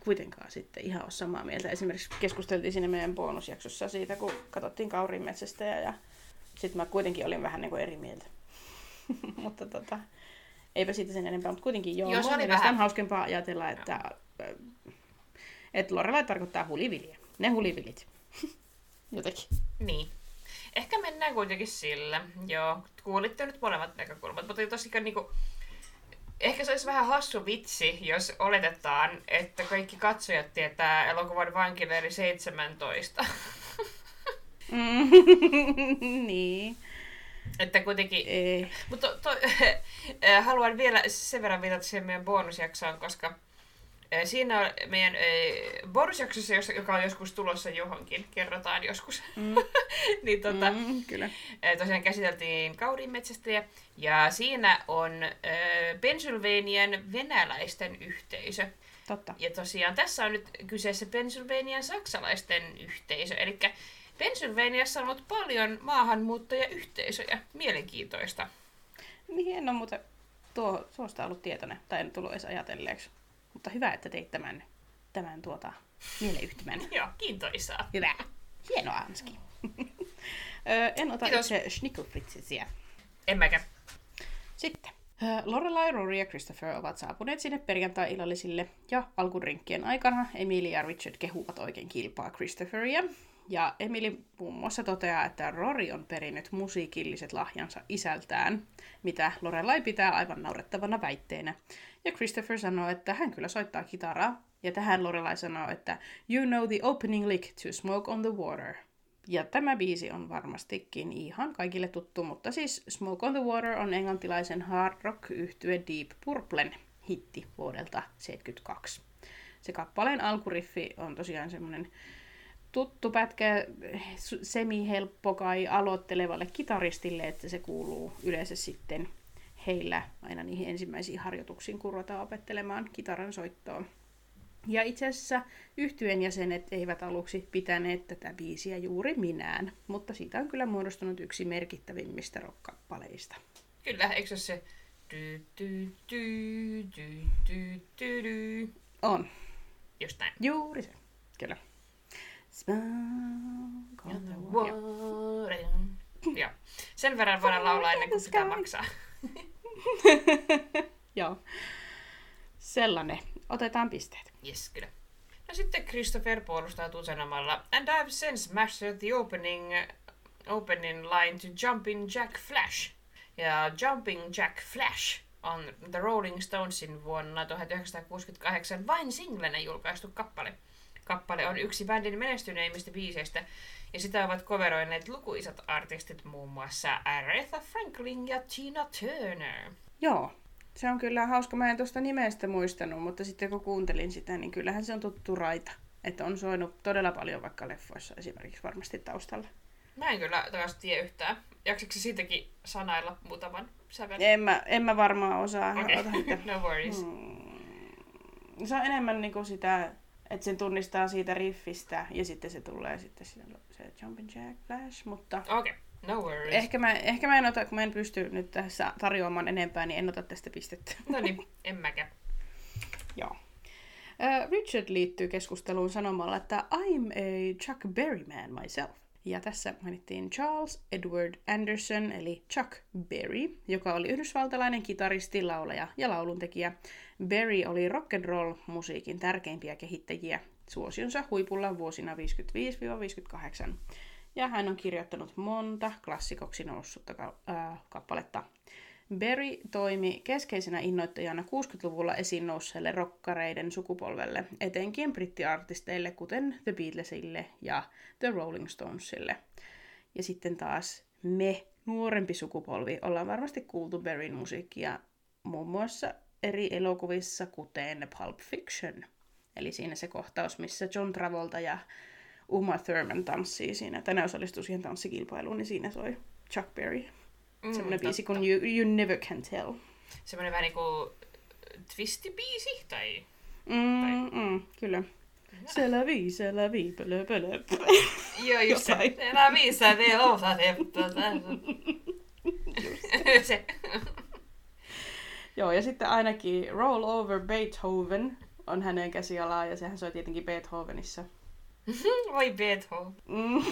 kuitenkaan sitten ihan ole samaa mieltä. Esimerkiksi keskusteltiin siinä meidän bonusjaksossa siitä, kun katsottiin Kaurin metsästä ja, ja sitten mä kuitenkin olin vähän niin kuin eri mieltä. mutta tota, eipä siitä sen enempää, mutta kuitenkin joo. joo se oli vähän. on hauskempaa ajatella, että, no. että Lorelai tarkoittaa huliviliä. Ne hulivilit. Jotenkin. Niin. Ehkä mennään kuitenkin sillä. Joo, kuulitte nyt molemmat näkökulmat, mutta tosiaan niinku, Ehkä se olisi vähän hassu vitsi, jos oletetaan, että kaikki katsojat tietää elokuvan vankileiri 17. Mm, niin. Että kuitenkin... Ei. Mutta to, to, haluan vielä sen verran viitata siihen meidän bonusjaksoon, koska siinä on meidän bonusjaksossa, joka on joskus tulossa johonkin, kerrotaan joskus, Mm. niin tota, Mm, kyllä. tosiaan käsiteltiin kauriinmetsästäjä, ja siinä on Pennsylvanian venäläisten yhteisö. Totta. Ja tosiaan tässä on nyt kyseessä Pennsylvanian saksalaisten yhteisö, eli Pennsylvaniassa on ollut paljon maahanmuuttajayhteisöjä. Mielenkiintoista. Niin, en ole muuten tuo, tuosta ollut tietoinen, tai en tullut edes ajatelleeksi. Mutta hyvä, että teit tämän, tämän tuota, mieleyhtymän. Joo, kiintoisaa. Hyvä. Hienoa, Anski. En ota Kiitos. itse schnickelfritzisiä. En mäkään. Sitten. Lorelai, Rory ja Christopher ovat saapuneet sinne perjantai-illallisille, ja alkurinkkien aikana Emily ja Richard kehuvat oikein kilpaa Christopheria. Ja Emily muun muassa toteaa, että Rory on perinyt musiikilliset lahjansa isältään, mitä Lorelai pitää aivan naurettavana väitteenä. Ja Christopher sanoo, että hän kyllä soittaa kitaraa, ja tähän Lorelai sanoo, että You know the opening lick to Smoke on the Water. Ja tämä biisi on varmastikin ihan kaikille tuttu, mutta siis Smoke on the Water on englantilaisen hard rock yhtye Deep Purplen hitti vuodelta 1972. Se kappaleen alkuriffi on tosiaan semmoinen tuttu pätkä, su- semi-helppo kai aloittelevalle kitaristille, että se kuuluu yleensä sitten heillä aina niihin ensimmäisiin harjoituksiin, kun ruvetaan opettelemaan kitaran soittoa. Ja itse asiassa yhtyeen jäsenet eivät aluksi pitäneet tätä biisiä juuri minään, mutta siitä on kyllä muodostunut yksi merkittävimmistä rockkappaleista. Kyllä, eikö se dy. On, Just näin. juuri se, kyllä. On the water. Water. Joo. Sen verran voidaan laulaa ennen kuin pitää maksaa. Joo. Sellainen. Otetaan pisteet. Yes, kyllä. No sitten Christopher puolustautuu sanomalla And I've since mastered the opening, opening line to Jumping Jack Flash. Ja Jumping Jack Flash on The Rolling Stonesin vuonna 1968 vain singlenä julkaistu kappale. Kappale on yksi bändin menestyneimmistä biiseistä, ja sitä ovat coveroineet lukuisat artistit, muun muassa Aretha Franklin ja Tina Turner. Joo. Se on kyllä hauska. Mä en tuosta nimestä muistanut, mutta sitten kun kuuntelin sitä, niin kyllähän se on tuttu raita. Että on soinut todella paljon vaikka leffoissa esimerkiksi varmasti taustalla. Mä en kyllä taas tiedä yhtään. Jaksitko siitäkin sanailla muutaman sävel? En mä, en mä varmaan osaa. Ota nyt. no worries. Mm. Se on enemmän niinku sitä, että sen tunnistaa siitä riffistä ja sitten se tulee sitten siinä se Jumpin Jack Flash, mutta Okei, no worries. ehkä mä, ehkä mä en ota, kun mä en pysty nyt tässä tarjoamaan enempää, niin en ota tästä pistettä. No niin, en mäkään. Joo. Richard liittyy keskusteluun sanomalla, että I'm a Chuck Berry man myself. Ja tässä mainittiin Charles Edward Anderson, eli Chuck Berry, joka oli yhdysvaltalainen kitaristi, laulaja ja lauluntekijä. Berry oli rock and roll musiikin tärkeimpiä kehittäjiä suosionsa huipulla vuosina 55-58. Ja hän on kirjoittanut monta klassikoksi noussutta äh, kappaletta. Berry toimi keskeisenä innoittajana 60-luvulla esiin nousseelle rokkareiden sukupolvelle, etenkin brittiartisteille kuten The Beatlesille ja The Rolling Stonesille. Ja sitten taas me, nuorempi sukupolvi, ollaan varmasti kuultu Berryn musiikkia muun muassa eri elokuvissa, kuten Pulp Fiction. Eli siinä se kohtaus, missä John Travolta ja Uma Thurman tanssii siinä, tai ne osallistuu siihen tanssikilpailuun, niin siinä soi Chuck Berry. Mm, Semmoinen biisi kuin you, you Never Can Tell. Semmoinen vähän niinku twistibiisi, tai... Mm, mm, kyllä. Se la vie, se la vie, pölö, pölö. Joo, just se. Jotain. Enää viisaa vielä osa se. Joo, ja sitten ainakin Roll Over Beethoven on hänen käsialaa, ja sehän soi tietenkin Beethovenissa. Voi Beethoven. Mm.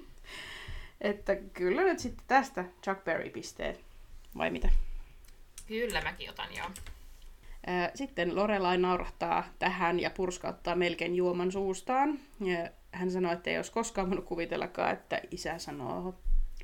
Että kyllä nyt sitten tästä Chuck Berry pisteet. Vai mitä? Kyllä mäkin otan, joo. Sitten Lorelai naurahtaa tähän ja purskauttaa melkein juoman suustaan. Ja hän sanoo, että ei olisi koskaan voinut kuvitellakaan, että isä sanoo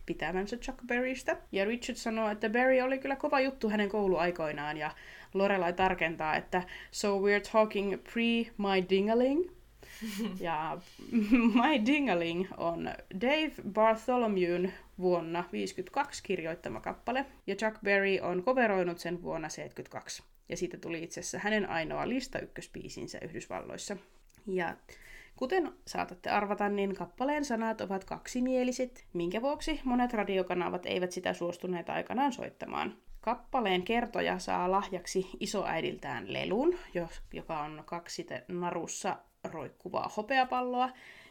pitävänsä Chuck Berrystä. Ja Richard sanoo, että Berry oli kyllä kova juttu hänen kouluaikoinaan, ja Lorelai tarkentaa, että so we're talking pre my dingaling. ja My Dingaling on Dave Bartholomewn vuonna 1952 kirjoittama kappale, ja Chuck Berry on coveroinut sen vuonna 1972. Ja siitä tuli itse asiassa hänen ainoa lista ykköspiisinsä Yhdysvalloissa. Ja kuten saatatte arvata, niin kappaleen sanat ovat kaksimieliset, minkä vuoksi monet radiokanavat eivät sitä suostuneet aikanaan soittamaan. Kappaleen kertoja saa lahjaksi isoäidiltään lelun, joka on kaksi narussa roikkuvaa hopeapalloa.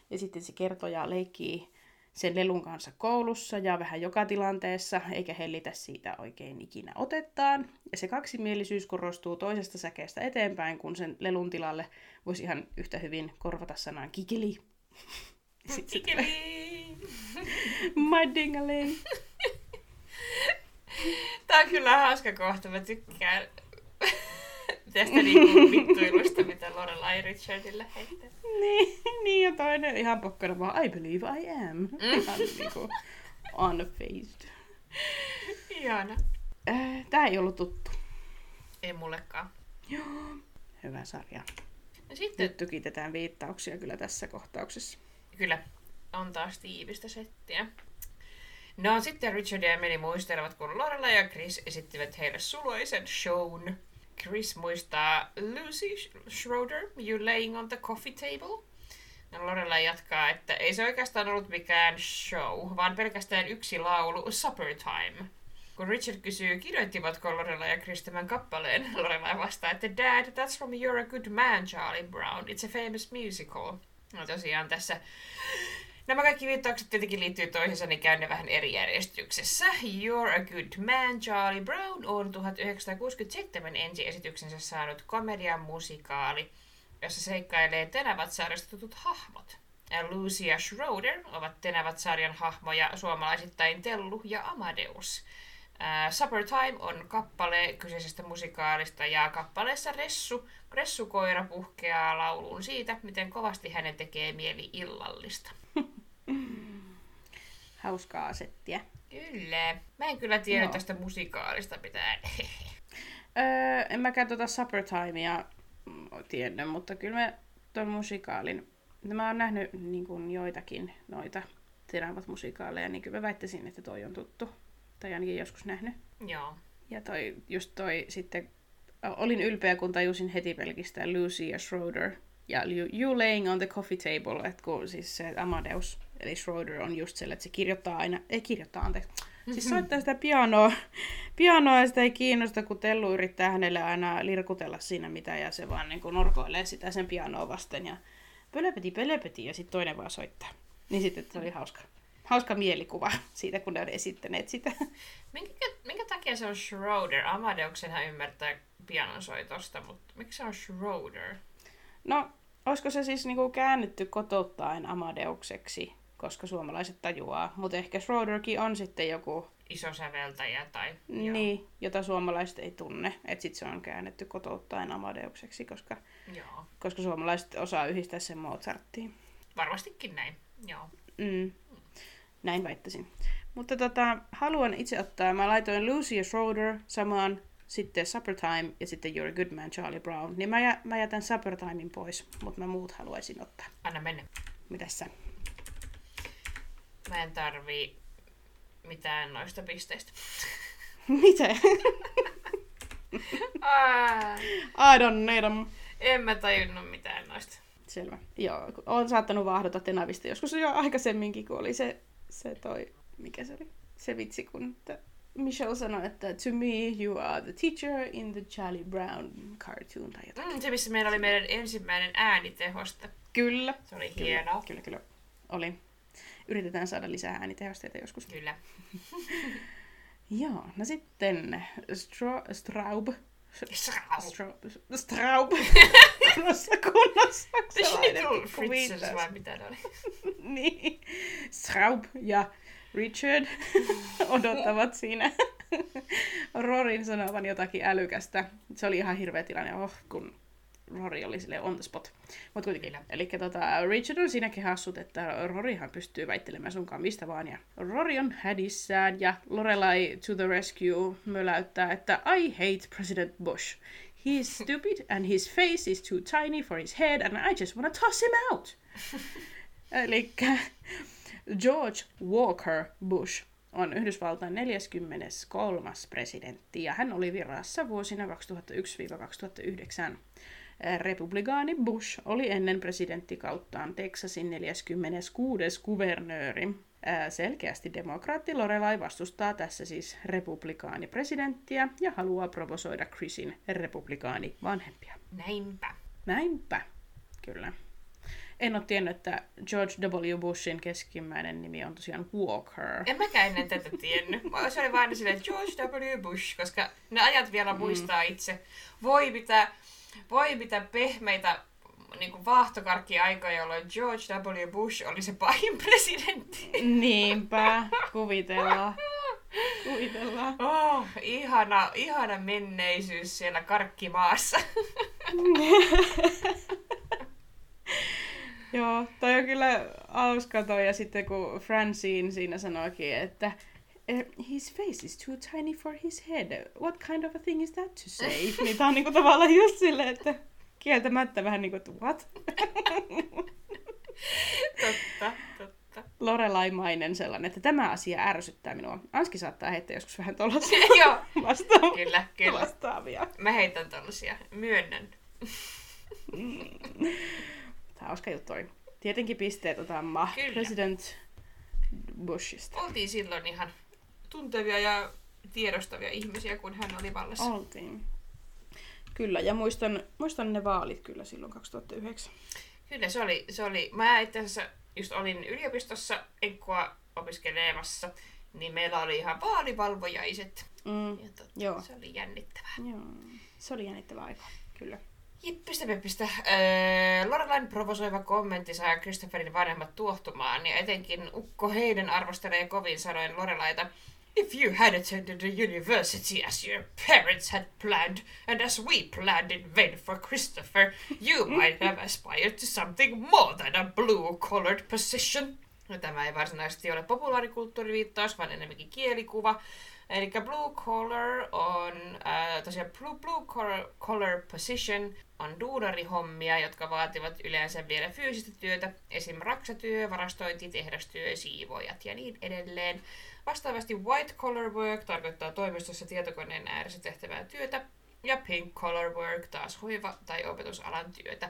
Ja sitten se kertoja leikkii sen lelun kanssa koulussa ja vähän joka tilanteessa, eikä hellitä siitä oikein ikinä otettaan. Ja se kaksimielisyys korostuu toisesta säkeestä eteenpäin, kun sen lelun tilalle voisi ihan yhtä hyvin korvata sanan kikili. Kikili! My dingaling! Tää on kyllä hauska kohta, mä tykkään tästä niinku vittuilusta, mitä Lorelai Richardille heittää. niin, niin, ja toinen ihan pokkana vaan, I believe I am. Mm. Ihan niinku unfazed. Ihana. Äh, Tää ei ollut tuttu. Ei mullekaan. Joo. Hyvä sarja. No sitten, Nyt tykitetään viittauksia kyllä tässä kohtauksessa. kyllä, on taas tiivistä settiä. No sitten Richard ja Emily muistelevat, kun Lorelai ja Chris esittivät heille suloisen shown. Chris muistaa Lucy Schroeder, You Laying on the Coffee Table. Ja Lorelai jatkaa, että ei se oikeastaan ollut mikään show, vaan pelkästään yksi laulu, Supper Time. Kun Richard kysyy, kirjoittivatko Lorelai ja Chris tämän kappaleen, Lorelai vastaa, että Dad, that's from You're a Good Man, Charlie Brown. It's a famous musical. No tosiaan tässä Nämä kaikki viittaukset tietenkin liittyy toisiinsa, niin käyn ne vähän eri järjestyksessä. You're a Good Man, Charlie Brown on 1967 ensiesityksensä saanut komedian musikaali, jossa seikkailee Tenavat-sarjasta tutut hahmot. Ja Schroeder ovat Tenavat-sarjan hahmoja suomalaisittain Tellu ja Amadeus. Uh, Supper Time on kappale kyseisestä musikaalista ja kappaleessa Ressu, Ressukoira puhkeaa lauluun siitä, miten kovasti hänen tekee mieli illallista. Hauskaa settiä. Kyllä. Mä en kyllä tiedä Joo. tästä musikaalista mitään. Öö, en mäkään tuota Supper Timea tiennyt, mutta kyllä mä tuon musikaalin, mä oon nähnyt niin kuin joitakin noita terävät musikaaleja, niin kyllä mä väittäisin, että toi on tuttu. Tai ainakin joskus nähnyt. Joo. Ja toi, just toi sitten, olin ylpeä, kun tajusin heti pelkistää Lucy ja Schroeder. Ja you, you laying on the coffee table, että kun siis se Amadeus, eli Schroeder on just sellainen, että se kirjoittaa aina, ei kirjoittaa, anteeksi, siis soittaa sitä pianoa, pianoa ja sitä ei kiinnosta, kun Tellu yrittää hänelle aina lirkutella siinä mitä ja se vaan niin kuin norkoilee sitä sen pianoa vasten ja pölöpeti, pölöpeti ja sitten toinen vaan soittaa. Niin sitten se oli hauska, hauska mielikuva siitä, kun ne on esittäneet sitä. Minkä, minkä takia se on Schroeder? Amadeuksenhan ymmärtää pianonsoitosta, mutta miksi se on Schroeder? No, olisiko se siis niinku käännetty kotouttaen Amadeukseksi, koska suomalaiset tajuaa. Mutta ehkä Schroederkin on sitten joku, Iso säveltäjä tai... niin, jota suomalaiset ei tunne. Että sitten se on käännetty kotouttaen Amadeukseksi, koska, Joo. koska suomalaiset osaa yhdistää sen Mozarttiin. Varmastikin näin. Joo. Mm. Näin väittäisin. Mutta tota, haluan itse ottaa, mä laitoin Lucy ja Schroeder samaan, sitten Supper Time ja sitten You're a Good Man, Charlie Brown. Niin mä, jä, mä jätän Supper Timein pois, mutta mä muut haluaisin ottaa. Anna mennä. Mitäs sä? Mä en tarvii mitään noista pisteistä. Mitä? Aa, I don't need them. en mä tajunnut mitään noista. Selvä. Joo, olen saattanut vahdota Tenavista joskus jo aikaisemminkin, kun oli se, se toi, mikä se oli, se vitsi, kun että Michelle sanoi, että to me you are the teacher in the Charlie Brown cartoon tai jotain. Mm, se, missä meillä oli meidän ensimmäinen äänitehosta. Kyllä. Se oli Kyllä, hienoa. Kyllä, kyllä. Oli. Yritetään saada lisää äänitehosteita joskus. Kyllä. Joo, no sitten Stro, Straub. Straub. Straub. Straub. kunnossa, saksalainen vai mitä ne oli? niin. Straub ja Richard odottavat siinä Rorin sanovan jotakin älykästä. Se oli ihan hirveä tilanne, oh, kun Rory oli sille on the spot. Mut kuitenkin. Eli tota, Richard on siinäkin hassut, että Roryhan pystyy väittelemään sunkaan mistä vaan. Ja Rory on hädissään ja Lorelai to the rescue möläyttää, että I hate President Bush. He's stupid and his face is too tiny for his head and I just wanna toss him out. Eli George Walker Bush on Yhdysvaltain 43. presidentti ja hän oli virassa vuosina 2001-2009. Republikaani Bush oli ennen presidenttikauttaan Texasin 46. kuvernööri. Selkeästi demokraatti Lorelai vastustaa tässä siis republikaanipresidenttiä ja haluaa provosoida Chrisin republikaani vanhempia. Näinpä. Näinpä, kyllä. En ole tiennyt, että George W. Bushin keskimmäinen nimi on tosiaan Walker. En mäkään ennen tätä tiennyt. Se oli vain silleen George W. Bush, koska ne ajat vielä mm. muistaa itse. Voi mitä, voi mitä pehmeitä niin kuin vaahtokarkki-aikoja, jolloin George W. Bush oli se pahin presidentti. Niinpä, kuvitellaan. Kuvitellaan. Oh, ihana, ihana menneisyys siellä karkkimaassa. Joo, toi on kyllä hauska toi. Ja sitten kun Francine siinä sanoikin, että eh, his face is too tiny for his head. What kind of a thing is that to say? niin tää on niinku tavallaan just silleen, että kieltämättä vähän niinku, että what? totta, totta. Lorelaimainen sellainen, että tämä asia ärsyttää minua. Anski saattaa heittää joskus vähän tollasia Joo, vasta- kyllä, kyllä. vastaavia. Mä heitän tollasia, myönnän. Tämä hauska juttu oli. Tietenkin pisteet otamme Kyllä. President Bushista. Oltiin silloin ihan tuntevia ja tiedostavia ihmisiä, kun hän oli vallassa. Oltiin. Kyllä, ja muistan, muistan ne vaalit kyllä silloin 2009. Kyllä se oli, se oli. Mä itse asiassa just olin yliopistossa enkkua opiskelemassa, niin meillä oli ihan vaalivalvojaiset. Mm, Ja totta, Joo. se oli jännittävää. joo. Se oli jännittävä aika, kyllä. Jippistä peppistä. Öö, Lorelain provosoiva kommentti saa Christopherin vanhemmat tuohtumaan, ja etenkin Ukko Heiden arvostelee kovin sanoen Lorelaita. If you had attended a university as your parents had planned, and as we planned in vain for Christopher, you might have aspired to something more than a blue-collared position. No, tämä ei varsinaisesti ole populaarikulttuuriviittaus, vaan enemmänkin kielikuva. Eli blue collar on äh, tosiaan blue, blue collar, collar position on duunarihommia, jotka vaativat yleensä vielä fyysistä työtä, esim. raksatyö, varastointi, tehdastyö, siivoojat ja niin edelleen. Vastaavasti white collar work tarkoittaa toimistossa tietokoneen ääressä tehtävää työtä, ja pink collar work taas hoiva- tai opetusalan työtä.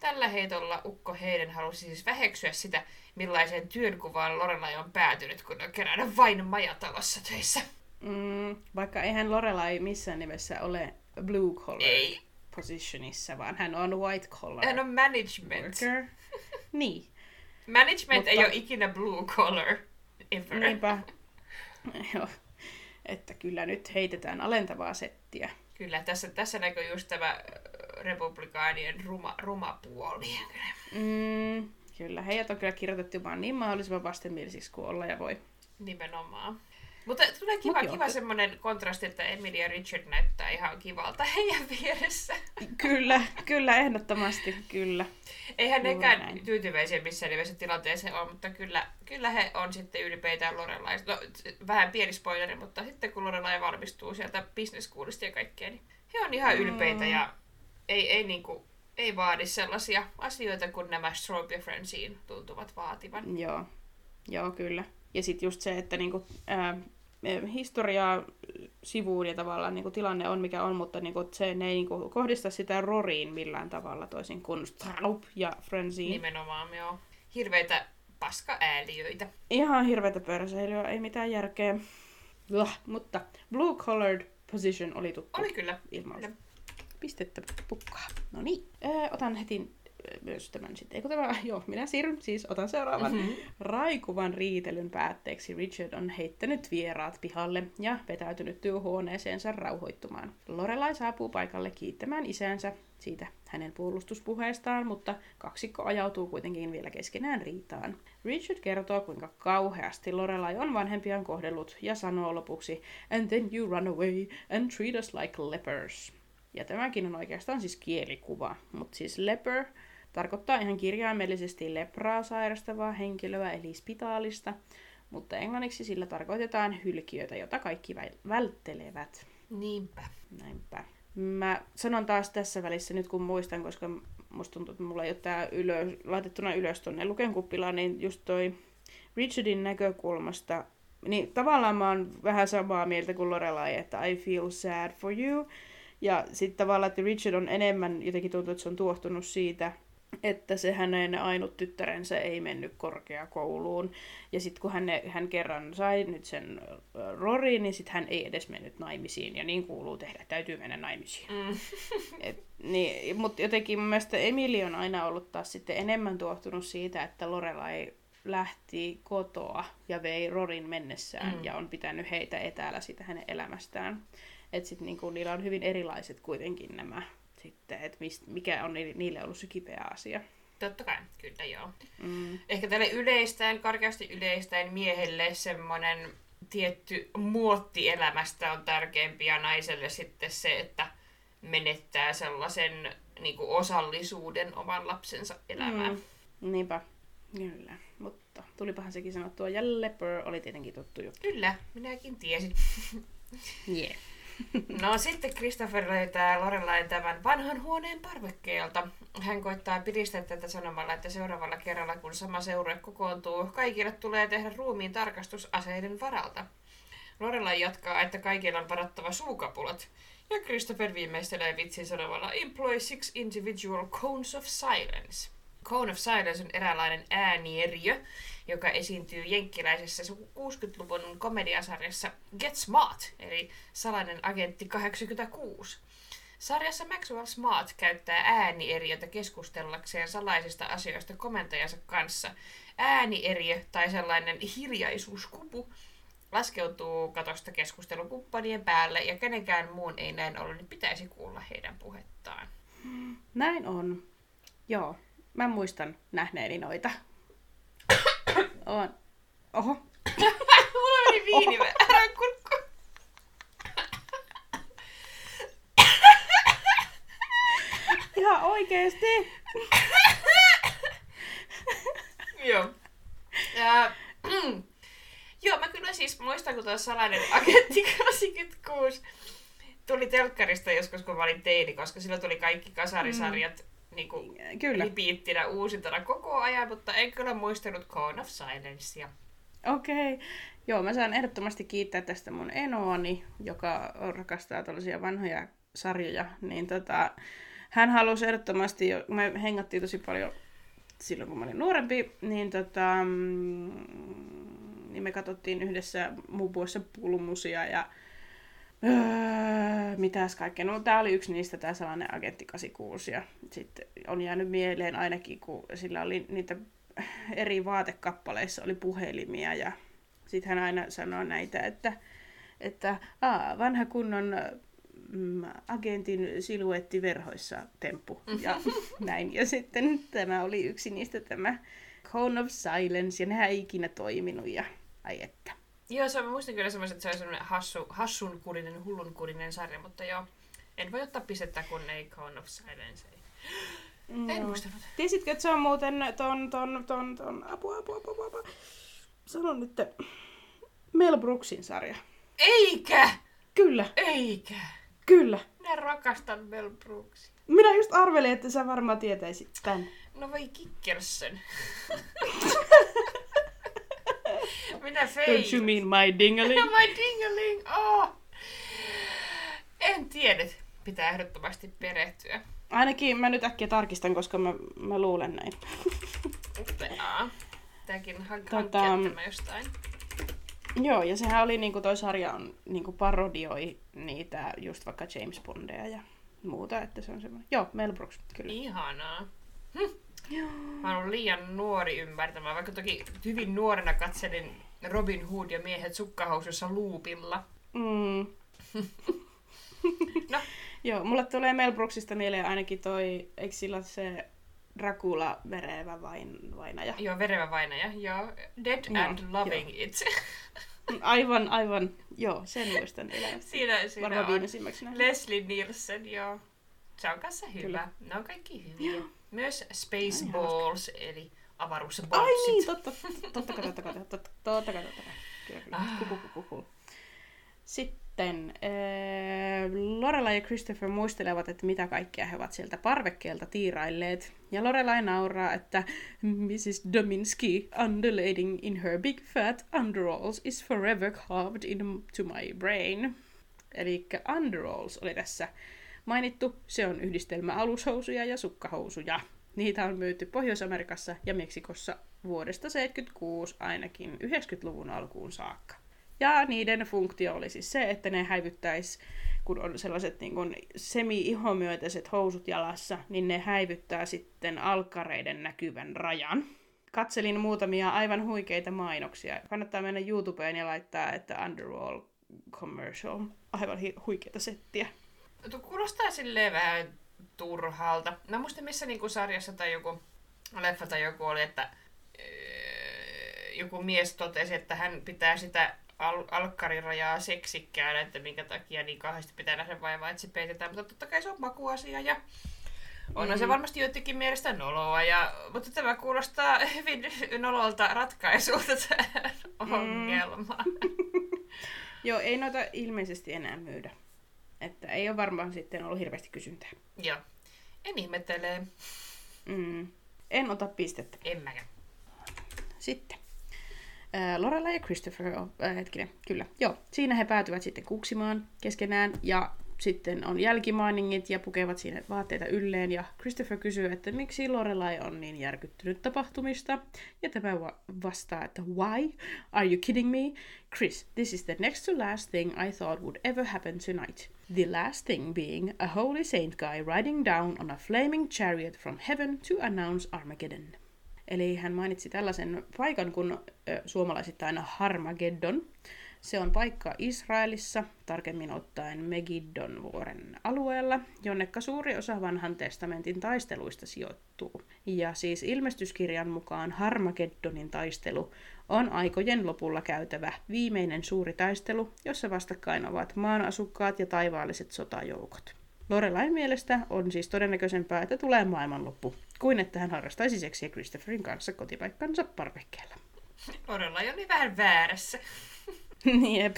Tällä heitolla Ukko Heiden halusi siis väheksyä sitä, millaiseen työnkuvaan Lorelai on päätynyt, kun on kerännyt vain majatalossa töissä. Mm, vaikka eihän Lorelai missään nimessä ole blue collar Ei. Positionissa, vaan hän on white collar Hän on management. worker. niin, Management ei Mutta- ole ikinä blue collar. Ever. niinpä. Joo. Että kyllä nyt heitetään alentavaa settiä. Kyllä, tässä, tässä näkyy just tämä ö, republikaanien ruma, ruma puoli. Mm, kyllä, heidät on kyllä kirjoitettu vaan niin mahdollisimman vastenmielisiksi kuin olla ja voi. Nimenomaan. Mutta tulee kiva, Mut kiva semmoinen kontrasti, että Emily ja Richard näyttää ihan kivalta heidän vieressä. Kyllä, kyllä, ehdottomasti, kyllä. Eihän Juuri nekään näin. tyytyväisiä missään nimessä tilanteeseen ole, mutta kyllä, kyllä he on sitten ylpeitä Lorelai. No, vähän pieni spoileri, mutta sitten kun Lorelai valmistuu sieltä business ja kaikkea, niin he on ihan ylpeitä Mm. ja ei, ei, niinku, ei vaadi sellaisia asioita kuin nämä Strobe ja Francine tuntuvat vaativan. Joo, joo kyllä. Ja sitten just se, että niinku, ää, historiaa sivuun ja tavallaan niinku, tilanne on mikä on, mutta niinku, se ne ei niinku, kohdista sitä Roriin millään tavalla toisin kuin Straub ja Francine. Nimenomaan, joo. Hirveitä paska-ääliöitä. Ihan hirveätä pörseilyä, ei mitään järkeä. Blah, mutta blue collared position oli tuttu Oli kyllä. ilmaus. Kyllä. Pistettä pukkaa. No niin, öö, otan heti myös tämän sitten. Eikö tämä, joo, minä siirryn, siis otan seuraavan. Mhm. Mm-hmm. Raikuvan riitelyn päätteeksi Richard on heittänyt vieraat pihalle ja vetäytynyt työhuoneeseensa rauhoittumaan. Lorelai saapuu paikalle kiittämään isänsä siitä hänen puolustuspuheestaan, mutta kaksikko ajautuu kuitenkin vielä keskenään riitaan. Richard kertoo, kuinka kauheasti Lorelai on vanhempiaan kohdellut ja sanoo lopuksi, And then you run away and treat us like lepers. Ja tämäkin on oikeastaan siis kielikuva, mutta siis leper tarkoittaa ihan kirjaimellisesti lepraa sairastavaa henkilöä, eli spitaalista, mutta englanniksi sillä tarkoitetaan hylkiötä, jota kaikki välttelevät. Niinpä. Näinpä. Mä sanon taas tässä välissä nyt kun muistan, koska musta tuntuu, että mulla ei ole tää ylös, laitettuna ylös tonne lukenkuppilaan, niin just toi Richardin näkökulmasta, niin tavallaan mä oon vähän samaa mieltä kuin Lorelai, että I feel sad for you. Ja sitten tavallaan, että Richard on enemmän, jotenkin tuntuu, että se on tuohtunut siitä, että se hänen ainut tyttärensä ei mennyt korkeakouluun. Ja sitten kun hän, hän kerran sai nyt sen Rorin, niin sitten hän ei edes mennyt naimisiin. Ja niin kuuluu tehdä, täytyy mennä naimisiin. Mm. Et, niin, Mutta jotenkin mun mielestä Emili on aina ollut taas sitten enemmän tuohtunut siitä, että Lorelai lähti kotoa ja vei Rorin mennessään mm. ja on pitänyt heitä etäällä sitä hänen elämästään. Että sitten niinku, niillä on hyvin erilaiset kuitenkin nämä sitten, että mist, mikä on niille ollut se kipeä asia. Totta kai, kyllä joo. Mm. Ehkä tälle yleistään, karkeasti yleistään miehelle semmoinen tietty muotti elämästä on tärkeämpi ja naiselle sitten se, että menettää sellaisen niin kuin osallisuuden oman lapsensa elämään. Mm. Niinpä, kyllä. Mutta tulipahan sekin sanottua. Ja Leper oli tietenkin tuttu juttu. Kyllä, minäkin tiesin. yeah. No sitten Christopher löytää Lorelain tämän vanhan huoneen parvekkeelta. Hän koittaa piristää tätä sanomalla, että seuraavalla kerralla kun sama seurue kokoontuu, kaikille tulee tehdä ruumiin tarkastus aseiden varalta. Lorelai jatkaa, että kaikilla on varattava suukapulat. Ja Christopher viimeistelee vitsin sanomalla Employ six individual cones of silence. Cone of Silence on eräänlainen äänieriö, joka esiintyy jenkkiläisessä 60-luvun komediasarjassa Get Smart, eli Salainen agentti 86. Sarjassa Maxwell Smart käyttää äänieriötä keskustellakseen salaisista asioista komentajansa kanssa. Äänieriö tai sellainen hiljaisuuskupu laskeutuu katosta keskustelukumppanien päälle ja kenenkään muun ei näin ollen niin pitäisi kuulla heidän puhettaan. Näin on. Joo, mä muistan nähneeni noita. On. Oho. Mulla meni viini väärään kurkku. Ihan oikeesti. Joo. Ja, mm. Joo, mä kyllä siis muistan, kun tuo salainen agentti 86 tuli telkkarista joskus, kun mä olin teini, koska silloin tuli kaikki kasarisarjat mm niin kuin, kyllä. ripiittinä uusintana koko ajan, mutta en kyllä muistanut Cone of Silencea. Okei. Okay. Joo, mä saan ehdottomasti kiittää tästä mun enoani, joka rakastaa tällaisia vanhoja sarjoja. Niin tota, hän halusi ehdottomasti, me hengattiin tosi paljon silloin kun mä olin nuorempi, niin, tota, mm, niin me katsottiin yhdessä muun muassa pulmusia ja Öö, mitäs kaikkea? No tää oli yksi niistä, tää sellainen Agentti 86. Ja sitten on jäänyt mieleen ainakin, kun sillä oli niitä eri vaatekappaleissa oli puhelimia ja sitten hän aina sanoi näitä, että, että aa, vanha kunnon mm, agentin siluetti verhoissa temppu ja näin. Ja sitten tämä oli yksi niistä tämä Cone of Silence ja nehän ei ikinä toiminut ja ai että. Joo, se, mä muistin kyllä semmoisen, että se oli semmoinen hassu, hassunkurinen, hullunkurinen sarja, mutta joo, en voi ottaa pistettä, kun ei Cone of Silence. Ei. No. En muistanut. Tiesitkö, että se on muuten ton, ton, ton, ton, apua, apua, apua, apua. Sano nyt, Mel Brooksin sarja. Eikä! Kyllä. Eikä. Kyllä. Minä rakastan Mel Brooksia. Minä just arvelin, että sä varmaan tietäisit tän. No vai Kikkersen. Minä fein. Don't you mean my dingaling? my dingaling, oh. En tiedä. Pitää ehdottomasti perehtyä. Ainakin mä nyt äkkiä tarkistan, koska mä, mä luulen näin. Upeaa. Tämäkin hank- tota, hankkia jostain. Joo, ja sehän oli niinku toi sarja on niinku parodioi niitä just vaikka James Bondeja ja muuta, että se on semmoinen. Joo, Mel Brooks, kyllä. Ihanaa. Hm. Joo. Mä oon liian nuori ymmärtämään, vaikka toki hyvin nuorena katselin Robin Hood ja miehet sukkahousussa luupilla. Mm. no. Joo, mulle tulee Mel Brooksista mieleen ainakin toi, eikö sillä se Dracula verevä vain, vainaja? Joo, verevä vainaja, joo. Dead no, and Loving joo. It. Aivan, aivan. Joo, sen muistan elämästä. Siinä, siinä Varmaan on viimeisimmäksi nähnyt. Leslie Nielsen, joo. Se on kanssa hyvä. Kyllä. Ne on kaikki hyviä. Myös Ai, Spaceballs, eli avaruusboltsit. Ai niin, totta, totta, totta kai, totta kai, totta, totta kai, totta kai. Kyllä, kyllä. Ah. Kuku, kuku, kuku. Sitten äh, Lorelai ja Christopher muistelevat, että mitä kaikkea he ovat sieltä parvekkeelta tiirailleet. Ja Lorelai nauraa, että Mrs. Dominski undulating in her big fat underalls is forever carved into my brain. Eli underalls oli tässä mainittu. Se on yhdistelmä alushousuja ja sukkahousuja. Niitä on myyty Pohjois-Amerikassa ja Meksikossa vuodesta 76 ainakin 90-luvun alkuun saakka. Ja niiden funktio oli siis se, että ne häivyttäisi, kun on sellaiset niin kuin semi-ihomyötäiset housut jalassa, niin ne häivyttää sitten alkkareiden näkyvän rajan. Katselin muutamia aivan huikeita mainoksia. Kannattaa mennä YouTubeen ja laittaa, että Underwall Commercial. Aivan hi- huikeita settiä. Tuo kuulostaa silleen vähän turhalta. Mä muistan missä niinku sarjassa tai joku leffa tai joku oli, että öö, joku mies totesi, että hän pitää sitä al- alkkarirajaa seksikkäänä, että minkä takia niin kauheasti pitää nähdä vaivaa, että se peitetään. Mutta totta kai se on makuasia ja onhan se Mm. varmasti joidenkin mielestä noloa, ja, mutta tämä kuulostaa hyvin nololta ratkaisulta tähän ongelmaan. Joo, ei noita ilmeisesti enää myydä. Että ei ole varmaan sitten ollut hirveästi kysyntää. Joo. En ihmettele. Mm. En ota pistettä. En mäkään. Sitten. Ää, Lorella ja Christopher, äh, hetkinen, kyllä, joo. Siinä he päätyvät sitten kuksimaan keskenään ja sitten on jälkimainingit ja pukevat siinä vaatteita ylleen ja Christopher kysyy, että miksi Lorelai on niin järkyttynyt tapahtumista ja tämä va- vastaa, että why? Are you kidding me? Chris, this is the next to last thing I thought would ever happen tonight. The last thing being a holy saint guy riding down on a flaming chariot from heaven to announce Armageddon. Eli hän mainitsi tällaisen paikan kuin ö, suomalaisittain Harmageddon. Se on paikka Israelissa, tarkemmin ottaen Megiddon vuoren alueella, jonnekka suuri osa vanhan testamentin taisteluista sijoittuu. Ja siis ilmestyskirjan mukaan Harmageddonin taistelu on aikojen lopulla käytävä viimeinen suuri taistelu, jossa vastakkain ovat maan asukkaat ja taivaalliset sotajoukot. Lorelain mielestä on siis todennäköisempää, että tulee maailmanloppu, kuin että hän harrastaisi seksiä Christopherin kanssa kotipaikkansa parvekkeella. Lorella oli niin vähän väärässä. Jep.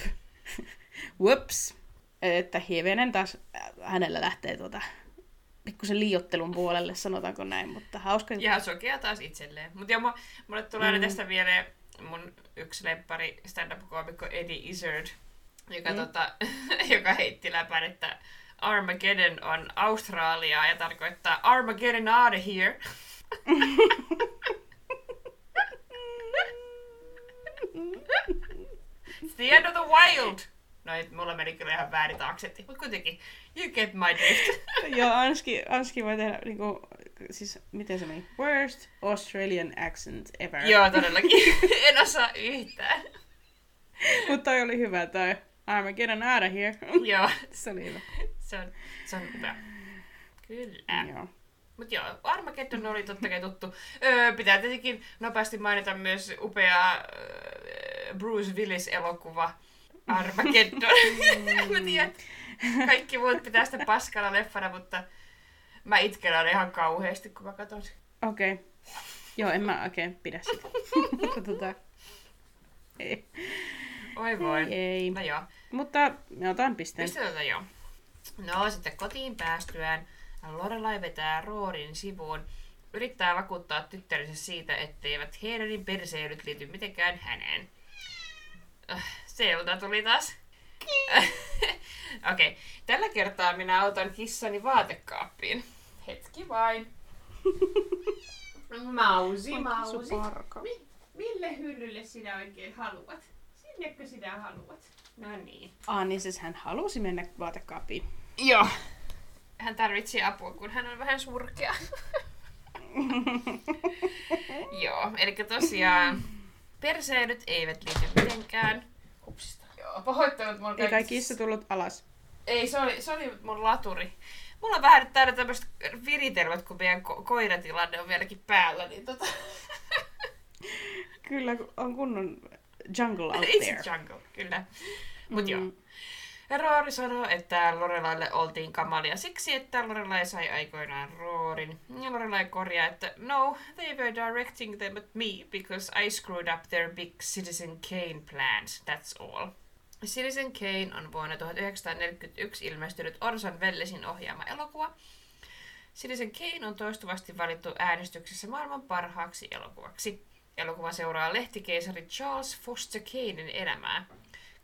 Whoops. Että hivenen taas äh, hänellä lähtee tuota pikkusen liiottelun puolelle, sanotaanko näin, mutta hauska. Ja sokea taas itselleen. Mutta joo, mu- mulle tulee mm. Tästä mieleen mun yksi lemppari stand-up-koomikko Eddie Izzard, joka, Mm. mm. tota, joka heitti läpän, että Armageddon on Australiaa ja tarkoittaa Armageddon out of here. It's the end of the wild. No, et mulla meni kyllä ihan väärin aksentti, mutta kuitenkin, you get my drift. Joo, Anski, Anski voi tehdä niinku, siis miten se meni? Worst Australian accent ever. Joo, todellakin. en osaa yhtään. Mutta toi oli hyvä toi. Armageddon out of here. Joo, se oli hyvä. se on, se on hyvä. Kyllä. Joo. Mutta joo, Armageddon oli totta kai tuttu. Öö, pitää tietenkin nopeasti mainita myös upea öö, Bruce Willis-elokuva Armageddon. mä tiedän, kaikki muut pitää sitä paskalla leffana, mutta mä itken aina ihan kauheasti, kun mä katson sen. Okei. Okay. Joo, en mä oikein pidä sitä. Katsotaan. Ei. Oi voi. Ei, ei. No joo, Mutta me otan pisteen. mistä tätä joo? No sitten kotiin päästyään Lorelai vetää Roorin sivuun, yrittää vakuuttaa tyttärensä siitä, etteivät heidän perseilyt liity mitenkään häneen. Äh, Seulta tuli taas. Okei, okay. tällä kertaa minä otan kissani vaatekaappiin. Hetki vain. Mausi, mausi. Mi- mille hyllylle sinä oikein haluat? Sinnekö sinä haluat? No niin. Ah, niin siis hän halusi mennä vaatekaappiin. Joo. Hän tarvitsi apua, kun hän on vähän surkea. Joo, eli tosiaan perseilyt eivät liity mitenkään. Hupsista. Joo, pahoittelut mun Ei kai kaikki- kissa tullut alas. Ei, se oli, se oli mun laturi. Mulla on vähän täällä tämmöiset viritelmät, kun meidän ko- koiratilanne on vieläkin päällä, niin tota... Kyllä, kun on kunnon jungle out It's there. a jungle, kyllä. Mut Mm. joo. Roori sanoo, että Lorelaille oltiin kamalia siksi, että Lorelai sai aikoinaan Roorin. Ja Lorelai korjaa, että no, they were directing them at me because I screwed up their big Citizen Kane plans, that's all. Citizen Kane on vuonna 1941 ilmestynyt Orson Wellesin ohjaama elokuva. Citizen Kane on toistuvasti valittu äänestyksessä maailman parhaaksi elokuvaksi. Elokuva seuraa lehtikeisari Charles Foster Kanein elämää.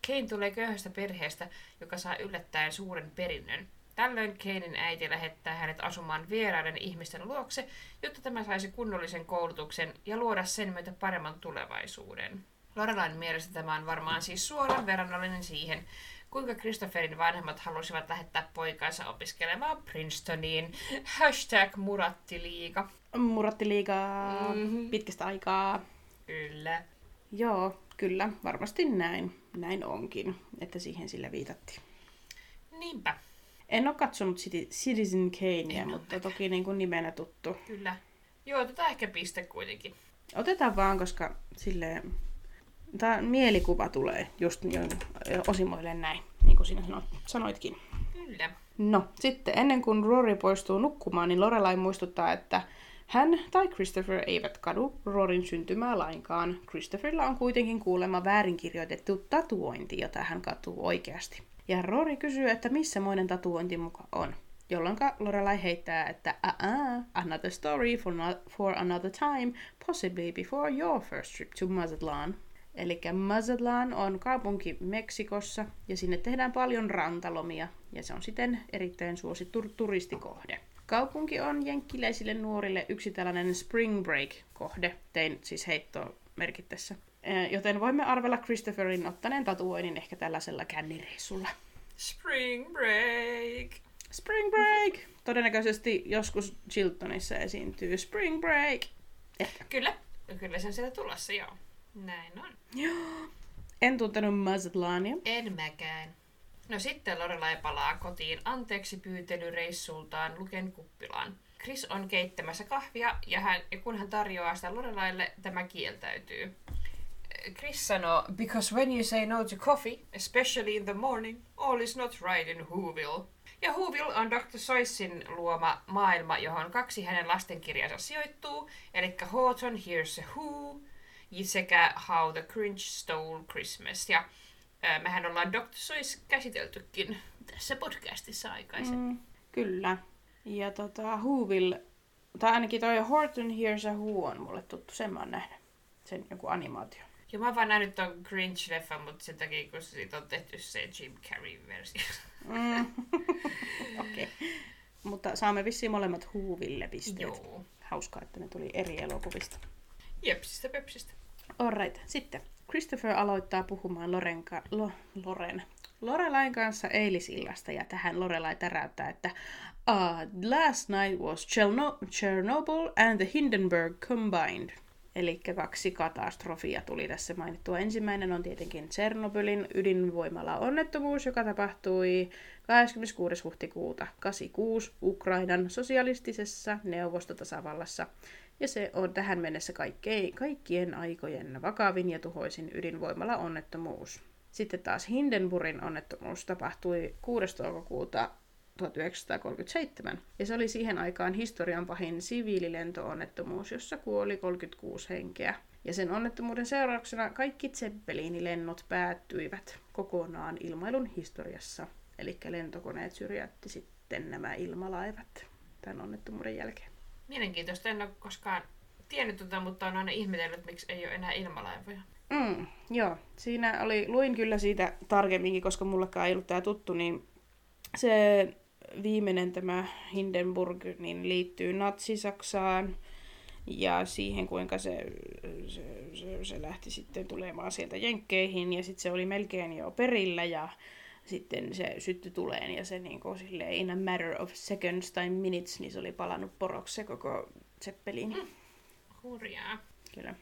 Kane tulee köyhästä perheestä, joka saa yllättäen suuren perinnön. Tällöin Kanein äiti lähettää hänet asumaan vieraiden ihmisten luokse, jotta tämä saisi kunnollisen koulutuksen ja luoda sen myötä paremman tulevaisuuden. Lorelain mielestä tämä on varmaan siis suoraan verrannollinen siihen, kuinka Christopherin vanhemmat halusivat lähettää poikansa opiskelemaan Princetoniin. Hashtag murattiliiga. Muratti liikaa Mhm. pitkästä aikaa. Kyllä. Joo, kyllä, varmasti näin. Näin onkin, että siihen sillä viitattiin. Niinpä, En ole katsonut Citi- Citizen Kanea, mutta toki niin kuin nimenä tuttu. kyllä. Joo, otetaan ehkä piste kuitenkin. Otetaan vaan, koska silleen... Tämä mielikuva tulee just jo osimoilleen näin, niin kuin sinä sanoit, sanoitkin. Kyllä. No, sitten ennen kuin Rory poistuu nukkumaan, niin Lorelai muistuttaa, että hän tai Christopher eivät kadu Rorin syntymää lainkaan. Christopherilla on kuitenkin kuulemma väärinkirjoitettu tatuointi, jota hän katuu oikeasti. Ja Rory kysyy, että missä moinen tatuointi muka on. Jolloin Lorelai heittää, että uh another story for, no- for another time, possibly before your first trip to Mazatlan. Eli Mazatlan on kaupunki Meksikossa ja sinne tehdään paljon rantalomia ja se on siten erittäin suosittu turistikohde. Kaupunki on jenkkiläisille nuorille yksi tällainen spring break-kohde. Tein siis heittoa merkittässä. Joten voimme arvella Christopherin ottaneen tatuoinnin ehkä tällaisella kännireissulla. Spring break. Spring break! Todennäköisesti joskus Chiltonissa esiintyy Spring break. Ehkä. Kyllä. Kyllä se on sieltä tulossa, joo. Näin on. En tuntenut Mazatlania. En mäkään. No sitten Lorelai palaa kotiin anteeksi pyytelyreissultaan Luken kuppilaan. Chris on keittämässä kahvia ja, hän, ja kun hän tarjoaa sitä Lorelaille, tämä kieltäytyy. Chris sanoo, because when you say no to coffee, especially in the morning, all is not right in Whoville. Ja Whoville on Dr. Soissin luoma maailma, johon kaksi hänen lastenkirjansa sijoittuu, eli Horton Here's a Who sekä How the Grinch Stole Christmas. Ja ää, mehän ollaan Dr. Sois käsiteltykin tässä podcastissa aikaisemmin. Mm, kyllä. Ja tota, Whoville, tai ainakin toi Horton Here's a Who on mulle tuttu, sen mä oon nähnyt. Sen joku animaatio. Ja mä oon vaan nähnyt ton Grinch-leffan, mutta sen takia, kun siitä on tehty se Jim Carrey-versio. Mm. Okei. Okay. Mutta saamme vissiin molemmat Whoville pisteet. Joo. Hauskaa, että ne tuli eri elokuvista. Jepsistä pepsistä. Alright, sitten. Christopher aloittaa puhumaan Loren, ka- Lo- Loren. Lorelain kanssa eilisillasta ja tähän Lorelai täräyttää, että uh, last night was Cherno- Chernobyl and the Hindenburg combined. Eli kaksi katastrofia tuli tässä mainittua. Ensimmäinen on tietenkin Tsernobylin ydinvoimala onnettomuus, joka tapahtui 26. huhtikuuta 86 Ukrainan sosialistisessa neuvostotasavallassa. Ja se on tähän mennessä kaikkein, kaikkien aikojen vakavin ja tuhoisin ydinvoimala onnettomuus. Sitten taas Hindenburgin onnettomuus tapahtui 6. toukokuuta 1937, ja se oli siihen aikaan historian pahin siviililentoonnettomuus, jossa kuoli 36 henkeä. Ja sen onnettomuuden seurauksena kaikki Zeppelinilennot päättyivät kokonaan ilmailun historiassa. Eli lentokoneet syrjäytti sitten nämä ilmalaivat tämän onnettomuuden jälkeen. Mielenkiintoista, en ole koskaan tiennyt tota, mutta on aina ihmetellyt, miksi ei ole enää ilmalaivoja. Mm, joo, siinä oli, luin kyllä siitä tarkemminkin, koska mullekaan ei ollut tämä tuttu, niin se viimeinen tämä Hindenburg niin liittyy Natsi-Saksaan ja siihen, kuinka se, se, se, se lähti sitten tulemaan sieltä Jenkkeihin ja sitten se oli melkein jo perillä ja sitten se syttyi tuleen ja se niin kuin silleen in a matter of seconds tai minutes, niin se oli palannut poroksi se koko Zeppelin. Mm. Hurjaa. Kyllä.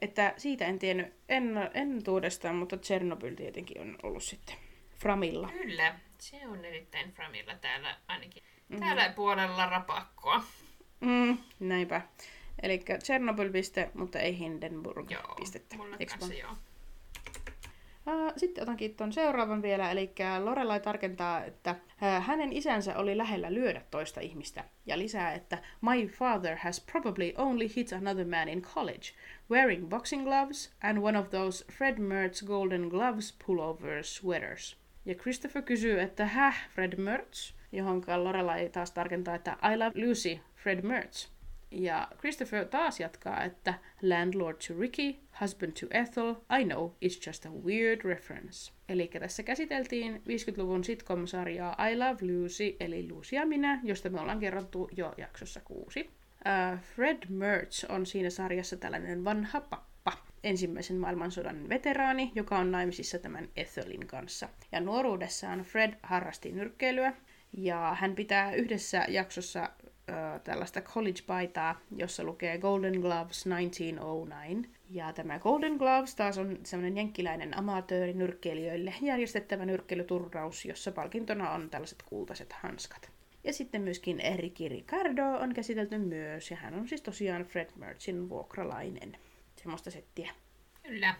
Että siitä en tiennyt en, en tuudestaan, mutta Chernobyl tietenkin on ollut sitten Framilla. Kyllä, se on erittäin framilla täällä ainakin. Mm-hmm. Täällä puolella rapakkoa. Mm, näinpä. Eli Chernobyl piste, mutta ei Hindenburg Joo, pistettä. Eiks kanssa joo. Sitten otankin tuon seuraavan vielä, eli Lorelai tarkentaa, että hänen isänsä oli lähellä lyödä toista ihmistä, ja lisää, että My father has probably only hit another man in college, wearing boxing gloves and one of those Fred Mertz golden gloves pullover sweaters. Ja Christopher kysyy, että häh, Fred Mertz? Johon Lorelai taas tarkentaa, että I love Lucy, Fred Mertz. Ja Christopher taas jatkaa, että Landlord to Ricky, Husband to Ethel, I know, it's just a weird reference. Eli tässä käsiteltiin 50-luvun sitcom-sarjaa I Love Lucy, eli Lucy ja minä, josta me ollaan kerrottu jo jaksossa kuusi. Uh, Fred Mertz on siinä sarjassa tällainen vanha pappa, ensimmäisen maailmansodan veteraani, joka on naimisissa tämän Ethelin kanssa. Ja nuoruudessaan Fred harrasti nyrkkeilyä, ja hän pitää yhdessä jaksossa tällaista college-paitaa, jossa lukee Golden Gloves 1909. Ja tämä Golden Gloves taas on semmoinen jenkkiläinen amatööri nyrkkeilijöille järjestettävä nyrkkeilyturnaus, jossa palkintona on tällaiset kultaiset hanskat. Ja sitten myöskin Ricky Ricardo on käsitelty myös, ja hän on siis tosiaan Fred Merchin vuokralainen. Semmoista settiä. Kyllä.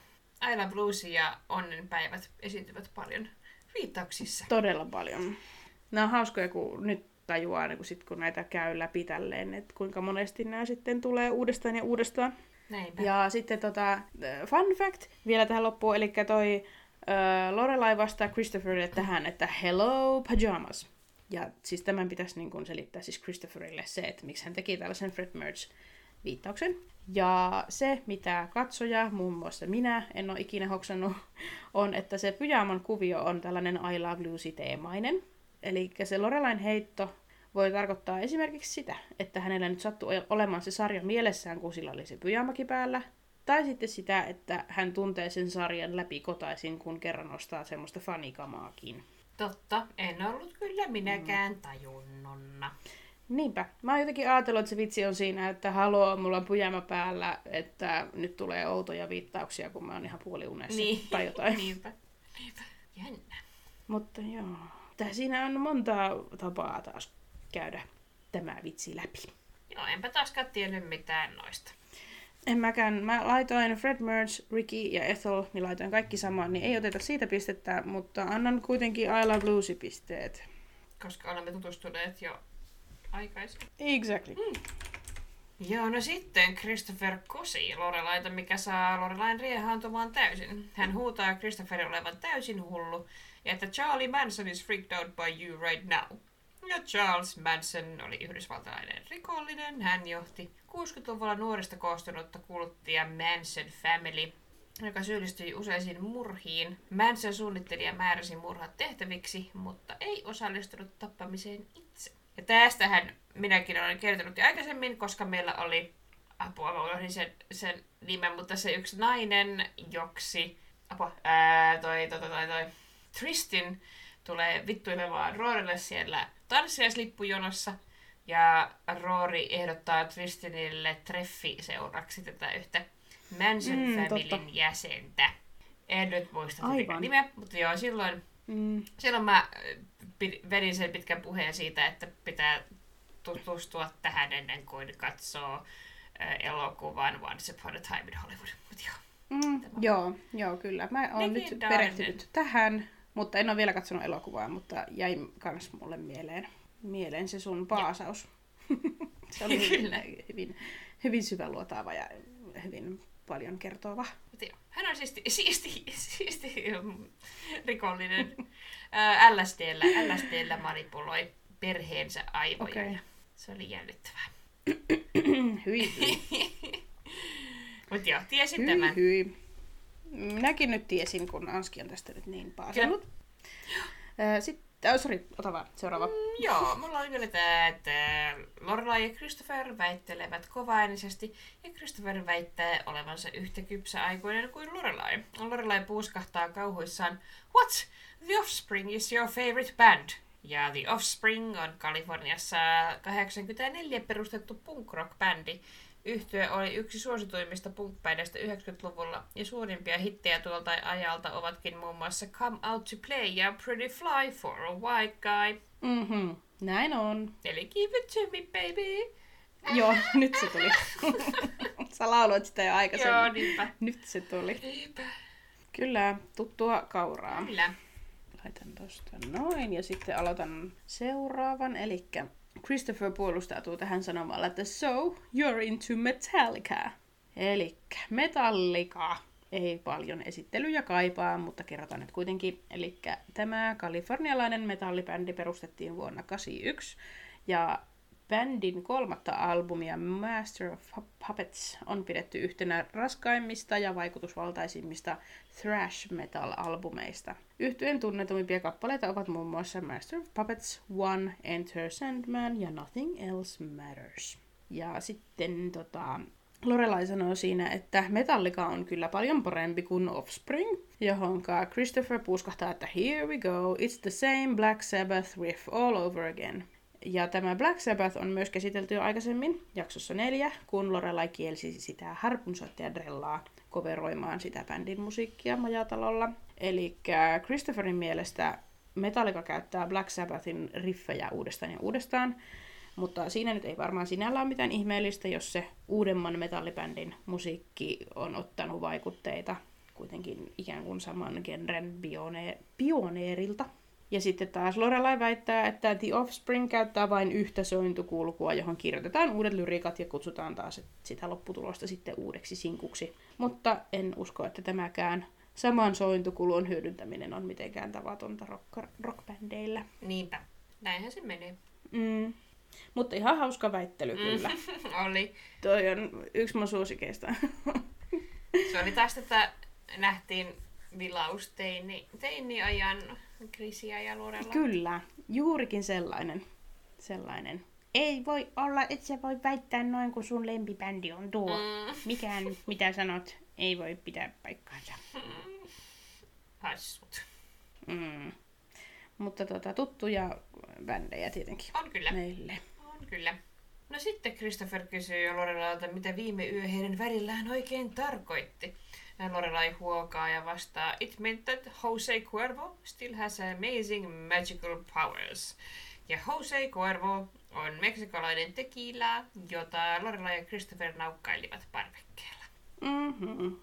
Love Lucy ja Onnenpäivät esiintyvät paljon viittauksissa. Todella paljon. Nämä on hauskoja, kun nyt tajuaa, niin kun, sit, kun näitä käy läpi tälleen, että kuinka monesti nämä sitten tulee uudestaan ja uudestaan. Näinpä. Ja sitten tota, fun fact vielä tähän loppuun, eli toi uh, Lorelai vastaa Christopherille tähän, että hello pajamas. Ja siis tämän pitäisi niin kun selittää siis Christopherille se, että miksi hän teki tällaisen Fred Merge viittauksen. Ja se, mitä katsoja, muun muassa minä, en ole ikinä hoksannut, on, että se pyjaman kuvio on tällainen I Love Lucy-teemainen. Eli se Lorelain heitto voi tarkoittaa esimerkiksi sitä, että hänellä nyt sattuu olemaan se sarja mielessään, kun sillä oli se pyjamaki päällä. Tai sitten sitä, että hän tuntee sen sarjan läpi kotaisin, kun kerran ostaa semmoista fanikamaakin. Totta, en ollut kyllä minäkään tajunnonna. Niinpä. Mä oon jotenkin ajatellut, että se vitsi on siinä, että haloo, mulla on pujama päällä, että nyt tulee outoja viittauksia, kun mä oon ihan puoliunessa Niin. tai jotain. Niinpä. Niinpä. Jännä. Mutta joo. Tää siinä on monta tapaa taas käydä tämä vitsi läpi. Joo, enpä taaskaan tiennyt mitään noista. En mäkään. Mä laitoin Fred Merge, Ricky ja Ethel, niin laitoin kaikki samaan, niin ei oteta siitä pistettä, mutta annan kuitenkin I Love Lucy pisteet. Koska olemme tutustuneet jo aikaisemmin. Exactly. Mm. Joo, no sitten Christopher kosi Lorelaita, mikä saa Lorelain riehaantumaan täysin. Hän huutaa Christopherin olevan täysin hullu ja että Charlie Manson is freaked out by you right now. Ja Charles Manson oli yhdysvaltalainen rikollinen. Hän johti 60-luvulla nuorista koostunutta kulttia Manson Family, joka syyllistyi useisiin murhiin. Manson suunnitteli ja määräsi murhat tehtäviksi, mutta ei osallistunut tappamiseen itse. Ja tästähän minäkin olen kertonut jo aikaisemmin, koska meillä oli apua, mä unohdin sen, sen nimen, mutta se yksi nainen, joksi, apua, ää, toi, toi, toi, toi, Tristin tulee vittuilemaan Roorille siellä tanssiaislippujonossa. Ja Roori ehdottaa Tristinille treffiseuraksi tätä yhtä Manson Mm, totta. Familyn jäsentä. En nyt muista tätä nimeä, mutta joo, silloin, Mm. silloin mä äh, vedin sen pitkän puheen siitä, että pitää tutustua tähän ennen kuin katsoo äh, elokuvan Once Upon a Time in Hollywood. Mut joo. Mm. Joo, joo, kyllä. Mä oon nyt perehtynyt tähän, mutta en ole vielä katsonut elokuvaa, mutta jäi kans mulle mieleen, mieleen se sun paasaus. se oli hyvin, hyvin, hyvin syväluotaava ja hyvin paljon kertova. Hän on siisti, siisti, siisti mm, rikollinen. LSDllä, LSDllä manipuloi perheensä aivoja. Okay. Se oli jännittävää. hyi, hyi, Mutta joo, tiesin hyi, tämän. hyi. Minäkin nyt tiesin, kun Anski on tästä nyt niin paasannut. Ö, Sitten, oh, sorry, ota vaan, seuraava. Mm, joo, mulla oli vielä tämä, että Lorelai ja Christopher väittelevät kovaäänisesti, ja Christopher väittää olevansa yhtä kypsä aikuinen kuin Lorelai. Lorelai puuskahtaa kauhuissaan, What? The Offspring is your favorite band. Ja The Offspring on Kaliforniassa 84 perustettu punk rock bändi. Yhtye oli yksi suosituimmista punk 90-luvulla, ja suurimpia hittejä tuolta ajalta ovatkin muun muassa Come Out to Play ja Pretty Fly for a White Guy. Mm-hmm. Näin on. Eli give it to me, baby. Joo, nyt se tuli. Sä lauloit sitä jo aikaisemmin. Joo, niinpä. Nyt se tuli. Niinpä. Kyllä, tuttua kauraa. Kyllä. Laitan tosta noin ja sitten aloitan seuraavan. Eli Christopher puolustautuu tähän sanomalla, että So, you're into Metallica. Eli Metallica. Ei paljon esittelyjä kaipaa, mutta kerrotaan nyt kuitenkin. Eli tämä kalifornialainen metallibändi perustettiin vuonna 1981 ja Bändin kolmatta albumia Master of Puppets on pidetty yhtenä raskaimmista ja vaikutusvaltaisimmista thrash metal-albumeista. Yhtyeen tunnetuimpia kappaleita ovat muun muassa Master of Puppets, One, Enter Sandman ja Nothing Else Matters. Ja sitten tota, Lorelai sanoo siinä, että Metallica on kyllä paljon parempi kuin Offspring, johonka Christopher puuskahtaa, että here we go, it's the same Black Sabbath riff all over again. Ja tämä Black Sabbath on myös käsitelty jo aikaisemmin, jaksossa neljä, kun Lorelai kielsi sitä harpunsoittaja Drellaa koveroimaan sitä bändin musiikkia majatalolla. Eli Christopherin mielestä Metallica käyttää Black Sabbathin riffejä uudestaan ja uudestaan, mutta siinä nyt ei varmaan sinällä ole mitään ihmeellistä, jos se uudemman metallibändin musiikki on ottanut vaikutteita kuitenkin ikään kuin saman genren pioneerilta. Ja sitten taas Lorelai väittää, että The Offspring käyttää vain yhtä sointukulkua, johon kirjoitetaan uudet lyrikat ja kutsutaan taas sitä lopputulosta sitten uudeksi sinkuksi. Mutta en usko, että tämäkään saman sointukulun hyödyntäminen on mitenkään tavatonta rock- rockbändeillä. Niinpä. Näinhän se menee. Mm. Mutta ihan hauska väittely kyllä. Mm. oli. Toi on yksi mun suosikeista. se oli taas, että nähtiin vilaus teini, teini-ajan Krisiä ja Lorella. Kyllä, juurikin sellainen. sellainen. Ei voi olla, et sä voi väittää noin, kun sun lempibändi on tuo. Mm. Mikään, mitä sanot, ei voi pitää paikkaansa. Mm. Hassut. Mm. Mutta tota, tuttuja bändejä tietenkin. On kyllä. Meille. On kyllä. No sitten Christopher kysyy Lorelalta, mitä viime yö heidän välillään oikein tarkoitti. Lorelai huokaa ja vastaa, It meant that Jose Cuervo still has amazing magical powers. Ja Jose Cuervo on meksikolainen tekilä, jota Lorelai ja Christopher naukkailivat parvekkeella. Mm-hmm.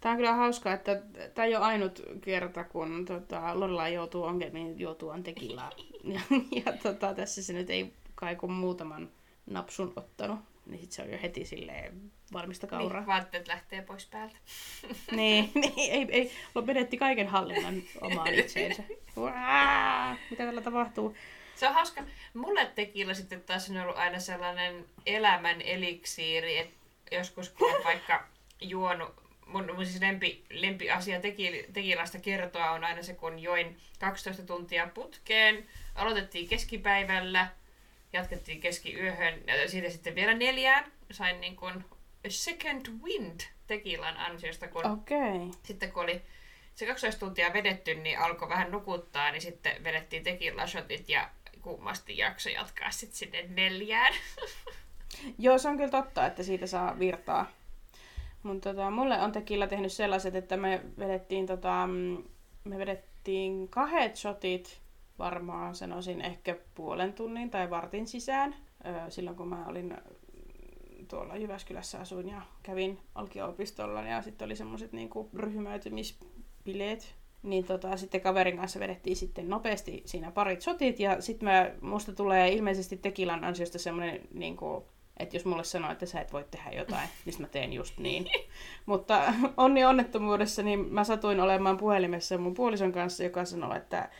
Tämä on kyllä hauskaa, että tämä ei ole ainut kerta, kun tota, Lorelai joutuu ongelmiin joutuaan tekilää. ja, ja tota, tässä se nyt ei kai kun muutaman napsun ottanut niin sit se on jo heti silleen valmista kauraa. Niin, vaatteet lähtee pois päältä. niin, niin, ei, ei, menetti kaiken hallinnan omaan itseensä. Uaa, mitä tällä tapahtuu? Se on hauska. Mulle tekillä sitten taas on ollut aina sellainen elämän eliksiiri, että joskus kun on vaikka juonut, mun, mun siis lempi, lempi asia tekilasta kertoa on aina se, kun join 12 tuntia putkeen, aloitettiin keskipäivällä, jatkettiin keskiyöhön ja siitä sitten vielä neljään. Sain niin kuin a second wind tekilan ansiosta, kun okay. sitten kun oli se 12 tuntia vedetty, niin alkoi vähän nukuttaa, niin sitten vedettiin tekilla shotit ja kummasti jakso jatkaa sitten sinne neljään. Joo, se on kyllä totta, että siitä saa virtaa. Mutta tota, mulle on tekillä tehnyt sellaiset, että me vedettiin, tota, mm, me vedettiin kahdet shotit varmaan sanoisin ehkä puolen tunnin tai vartin sisään. Silloin kun mä olin tuolla Jyväskylässä asuin ja kävin alkio-opistolla ja sitten oli semmoiset niinku ryhmäytymispileet. Niin tota, sitten kaverin kanssa vedettiin sitten nopeasti siinä parit sotit ja sitten musta tulee ilmeisesti Tekilan ansiosta semmoinen niinku, että jos mulle sanoo, että sä et voi tehdä jotain, niin mä teen just niin. Mutta onni onnettomuudessa, niin mä satuin olemaan puhelimessa mun puolison kanssa, joka sanoi, että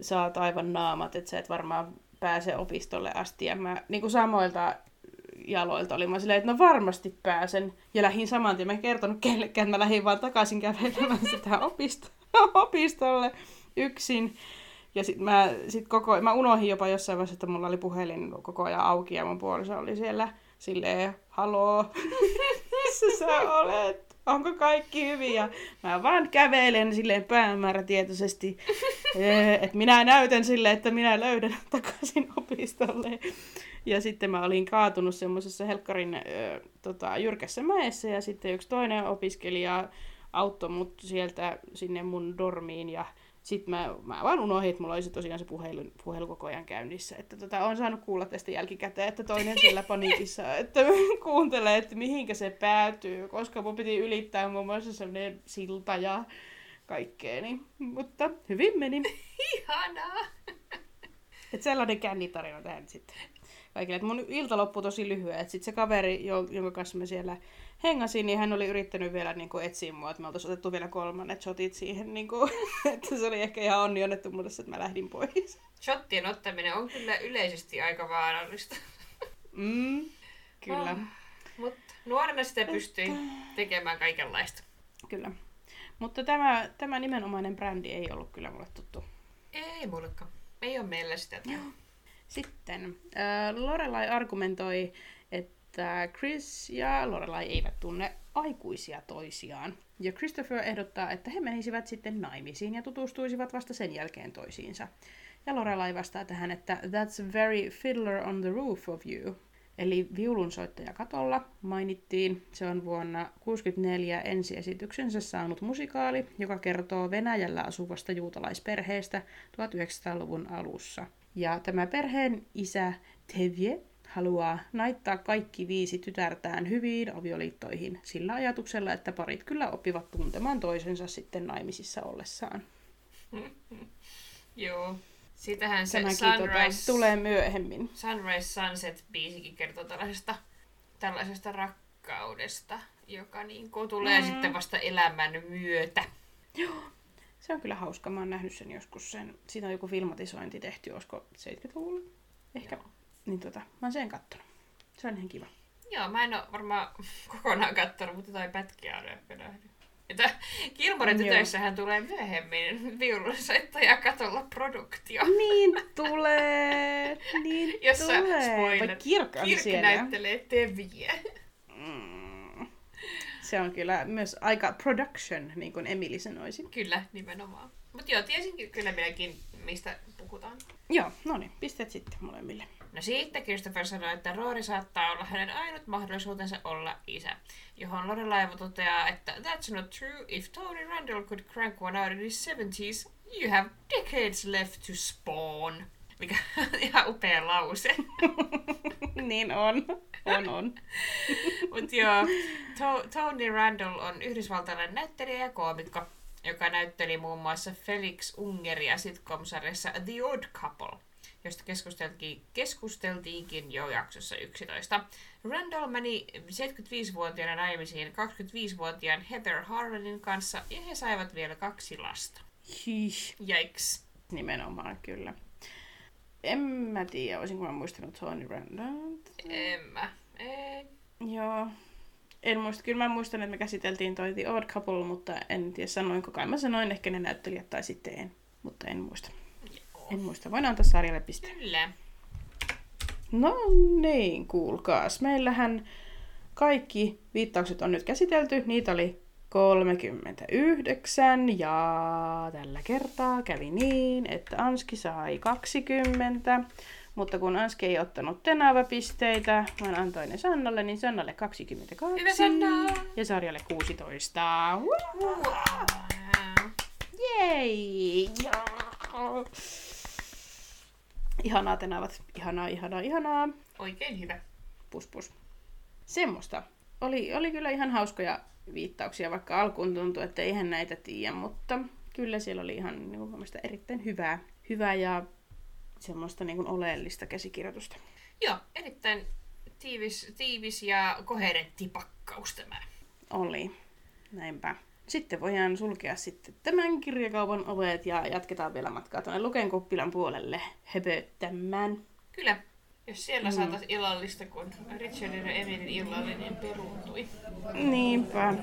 saat aivan naamat, että sä et varmaan pääse opistolle asti. Ja mä niin kuin samoilta jaloilta olin mä silleen, että no varmasti pääsen. Ja lähdin saman tien, mä en kertonut kellekään, että mä lähdin vaan takaisin kävelemään sitä opisto- opistolle yksin. Ja sit mä, sit koko, mä unohdin jopa jossain vaiheessa, että mulla oli puhelin koko ajan auki ja mun puoliso oli siellä silleen, haloo, missä sä olet? onko kaikki hyvin? Ja mä vaan kävelen silleen päämäärätietoisesti, eh, että minä näytän sille, että minä löydän takaisin opistolle. Ja sitten mä olin kaatunut semmoisessa helkkarin äh, tota, jyrkässä mäessä ja sitten yksi toinen opiskelija auttoi mut sieltä sinne mun dormiin ja Sitten mä, mä vaan unohdin, että mulla olisi tosiaan se puhelu, puhelu koko ajan käynnissä. Että tota, on saanut kuulla tästä jälkikäteen, että toinen siellä paniikissa, että kuuntelee, että mihinkä se päätyy, koska mun piti ylittää muun muassa sellainen silta ja kaikkea. Niin. Mutta hyvin meni. Ihanaa! Että sellainen kännitarina tähän sitten kaikille. Et mun ilta loppui tosi lyhyen. Sitten se kaveri, jonka kanssa mä siellä hengasin, niin hän oli yrittänyt vielä niin kuin, etsiä mua, että me oltaisiin otettu vielä kolmannet shotit siihen. Niin kuin, että se oli ehkä ihan onni onnettomuudessa, että mä lähdin pois. Shottien ottaminen on kyllä yleisesti aika vaarallista. Mm, kyllä. Oh, mutta nuorena sitä pystyi tekemään kaikenlaista. Kyllä. Mutta tämä, tämä nimenomainen brändi ei ollut kyllä mulle tuttu. Ei mullekaan. Ei ole meillä sitä. Sitten äh, Lorelai argumentoi, että Chris ja Lorelai eivät tunne aikuisia toisiaan. Ja Christopher ehdottaa, että he menisivät sitten naimisiin ja tutustuisivat vasta sen jälkeen toisiinsa. Ja Lorelai vastaa tähän, että That's very fiddler on the roof of you. Eli viulunsoittaja katolla mainittiin. Se on vuonna 1964 ensiesityksensä saanut musikaali, joka kertoo Venäjällä asuvasta juutalaisperheestä 1900-luvun alussa. Ja tämä perheen isä Tevye haluaa naittaa kaikki viisi tytärtään hyviin avioliittoihin sillä ajatuksella, että parit kyllä oppivat tuntemaan toisensa sitten naimisissa ollessaan. Joo. Siitähän se Tämäkin tota Sunrise, tota, tulee myöhemmin. Sunrise Sunset-biisikin kertoo tällaisesta, tällaisesta rakkaudesta, joka niin kuin tulee mm. sitten vasta elämän myötä. Joo. Se on kyllä hauska. Mä oon nähnyt sen joskus. Sen, siitä on joku filmatisointi tehty, olisiko 70-luvulla? Ehkä. Joo. Niin tota, mä oon sen kattonut. Se on ihan kiva. Joo, mä en oo varmaan kokonaan kattonut, mutta toi pätkiä on nähnyt. Että Kilmoren tytöissähän tulee myöhemmin viulunsoittaja katolla produktio. Niin tulee, niin Jossa tulee. Spoiler, Kirk, Kirk näyttelee Teviä. Se on kyllä myös aika production, niin kuin Emily sanoisi. Kyllä, nimenomaan. Mutta joo, tiesin kyllä minäkin, mistä puhutaan. Joo, no niin, pisteet sitten molemmille. No sitten Christopher sanoi, että Rory saattaa olla hänen ainut mahdollisuutensa olla isä, johon Lorelaiva toteaa, että That's not true. If Tony Randall could crank one out in his 70s, you have decades left to spawn. Mikä on ihan upea lause. niin on. On, on. Mutta joo, to- Tony Randall on yhdysvaltalainen näyttelijä ja koomikko, joka näytteli muun muassa Felix Ungeria sitcom-sarjassa The Odd Couple josta keskusteltiin, keskusteltiinkin jo jaksossa 11. Randall meni 75-vuotiaana naimisiin 25-vuotiaan Heather Harlanin kanssa ja he saivat vielä kaksi lasta. Hih. Yikes. Nimenomaan, kyllä. En mä tiedä, olisinko mä muistanut Tony Randall. En mä. Ei. Joo. En muista, kyllä mä muistan, että me käsiteltiin toi The Odd Couple, mutta en tiedä sanoinko kai. Mä sanoin ehkä ne näyttelijät tai sitten en, mutta en muista. En muista. Voin antaa sarjalle piste. Kyllä. No niin, kuulkaas. Meillähän kaikki viittaukset on nyt käsitelty. Niitä oli 39 ja tällä kertaa kävi niin, että Anski sai 20. Mutta kun Anski ei ottanut Tenava-pisteitä, vaan antoi ne Sannalle, niin Sannalle 22. Hyvä Sanna! Ja sarjalle 16. Wow. Jei! Ihanaa tenavat. Ihanaa, ihanaa, ihanaa. Oikein hyvä. Pus pus. Semmoista. Oli, oli kyllä ihan hauskoja viittauksia, vaikka alkuun tuntui, että eihän näitä tiedä, mutta kyllä siellä oli ihan niin kuin, erittäin hyvää, hyvää ja semmoista niin kuin, oleellista käsikirjoitusta. Joo, erittäin tiivis, tiivis ja koherentti pakkaus tämä. Oli. Näinpä. Sitten voidaan sulkea sitten tämän kirjakaupan ovet ja jatketaan vielä matkaa tuonne Luken kuppilan puolelle höpöttämään. Kyllä. Jos siellä mm. saataisiin illallista, kun Richardin ja Emilin illallinen peruuntui. Niinpä.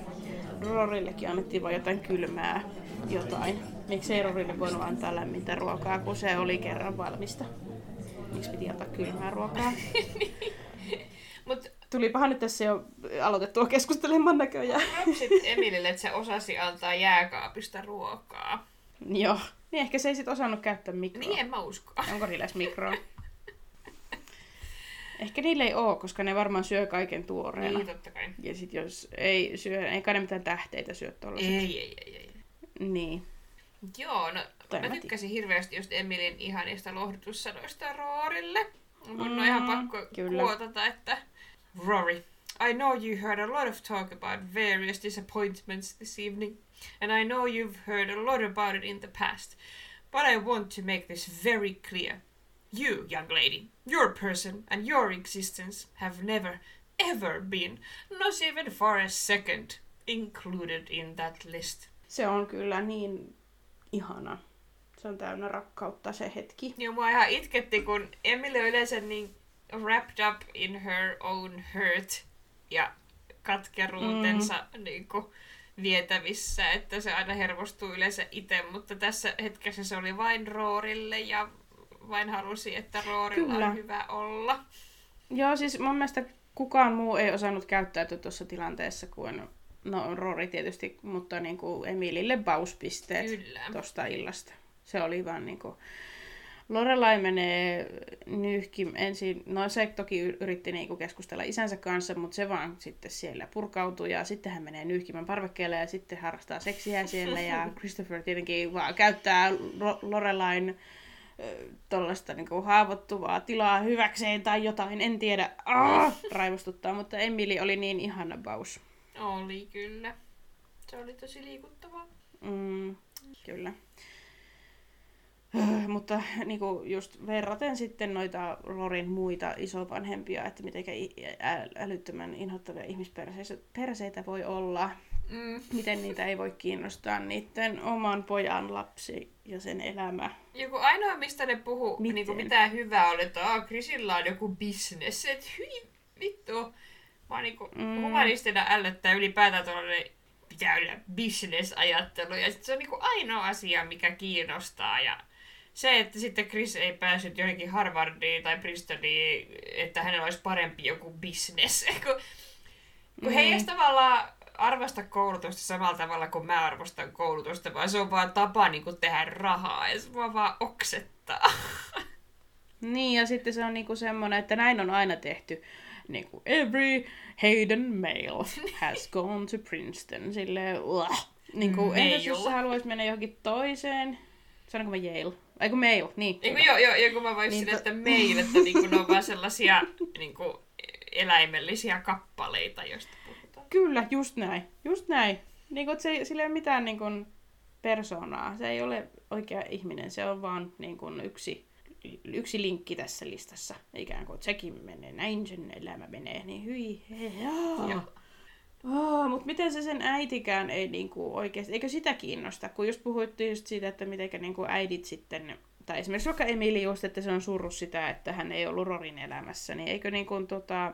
Rorillekin annettiin vain jotain kylmää jotain. Miksi ei Rorille voinut antaa lämmintä ruokaa, kun se oli kerran valmista? Miksi piti antaa kylmää ruokaa? Mut Tulipahan nyt tässä jo aloitettua keskustelemaan näköjään. Rapsit Emilille, että se osasi antaa jääkaapista ruokaa. Joo. Niin ehkä se ei sit osannut käyttää mikroa. Niin en mä usko. Onko niillä mikroa? Ehkä niille ei oo, koska ne varmaan syö kaiken tuoreena. Niin, totta kai. Ja sit jos ei syö, ei kai ne mitään tähteitä syö tollaset. Ei, ei, ei, ei. Niin. Joo, no en Mä mä tykkäsin hirveästi just Emilin ihanista lohdutussanoista Roorille. Mun on Mm, ihan pakko kyllä. kuotata, että Rory, I know you heard a lot of talk about various disappointments this evening, and I know you've heard a lot about it in the past, but I want to make this very clear. You, young lady, your person and your existence have never, ever been, not even for a second, included in that list. Se on kyllä niin ihana. Se on täynnä rakkautta se hetki. Niin mua ihan itketti, kun Emily on yleensä niin wrapped up in her own hurt ja katkeruutensa mm. niin kuin, vietävissä, että se aina hermostuu yleensä itse, mutta tässä hetkessä se oli vain Roorille ja vain halusi, että Roorilla Kyllä. on hyvä olla. Joo, siis mun mielestä kukaan muu ei osannut käyttäytyä tuossa tilanteessa kuin, no Rory tietysti, mutta niin kuin Emilille bauspisteet Kyllä. tuosta illasta. Se oli vaan niin kuin... Lorelai menee nyhki ensin, no se toki yritti niinku keskustella isänsä kanssa, mutta se vaan sitten siellä purkautui ja sitten hän menee nyhkimään parvekkeelle ja sitten harrastaa seksiä siellä ja Christopher tietenkin vaan käyttää Lorelain tuollaista niinku haavoittuvaa tilaa hyväkseen tai jotain, en tiedä, ah, raivostuttaa, mutta Emily oli niin ihana baus. Oli kyllä. Se oli tosi liikuttavaa. Mm, kyllä. Mutta niinku just verraten sitten noita Lorin muita isovanhempia, että miten älyttömän inhottavia ihmisperseitä voi olla, Mm. miten niitä ei voi kiinnostaa niiden oman pojan lapsi ja sen elämä. Joku ainoa, mistä ne puhuu, Miten? niinku mitään hyvää oli, että Aa, Chrisilla on joku business. Et hyi, vittu. Mä niinku Mm. mm. humanistina ällöttää ylipäätään tuollainen pitää olla business-ajattelu. Ja sit se on niinku ainoa asia, mikä kiinnostaa. Ja se, että sitten Chris ei päässyt jonnekin Harvardiin tai Bristoliin, että hänellä olisi parempi joku business. kun kun he ei Niin. edes tavallaan arvosta koulutusta samalla tavalla kuin mä arvostan koulutusta, vaan se on vaan tapa niin kuin tehdä rahaa ja se mua vaan oksettaa. Niin, ja sitten se on niinku semmoinen, että näin on aina tehty. Niinku, every Hayden male has gone to Princeton. Silleen, uah. Niinku, entäs jos sä haluais mennä johonkin toiseen? Sanonko mä Yale? Ai kun Male, niin. Niin kuin joo, joo, joo, kun mä voisin Niin niin to- että meille, että niin kuin ne on vaan sellaisia niin kuin eläimellisiä kappaleita, joista. Kyllä, just näin. Just näin. Niinku, et se, sillä ei ole mitään niinku, persoonaa. Se ei ole oikea ihminen. Se on vaan niinku, yksi, yksi linkki tässä listassa. Ikään kuin sekin menee, näin sen elämä menee. Niin hyi, hei. Oh, mutta miten se sen äitikään ei niinku oikeasti, eikö sitä kiinnosta? Kun just puhuittiin just siitä, että miten niinku äidit sitten, tai esimerkiksi vaikka Emili just, että se on surru sitä, että hän ei ollut Rorin elämässä, niin eikö niinku tota,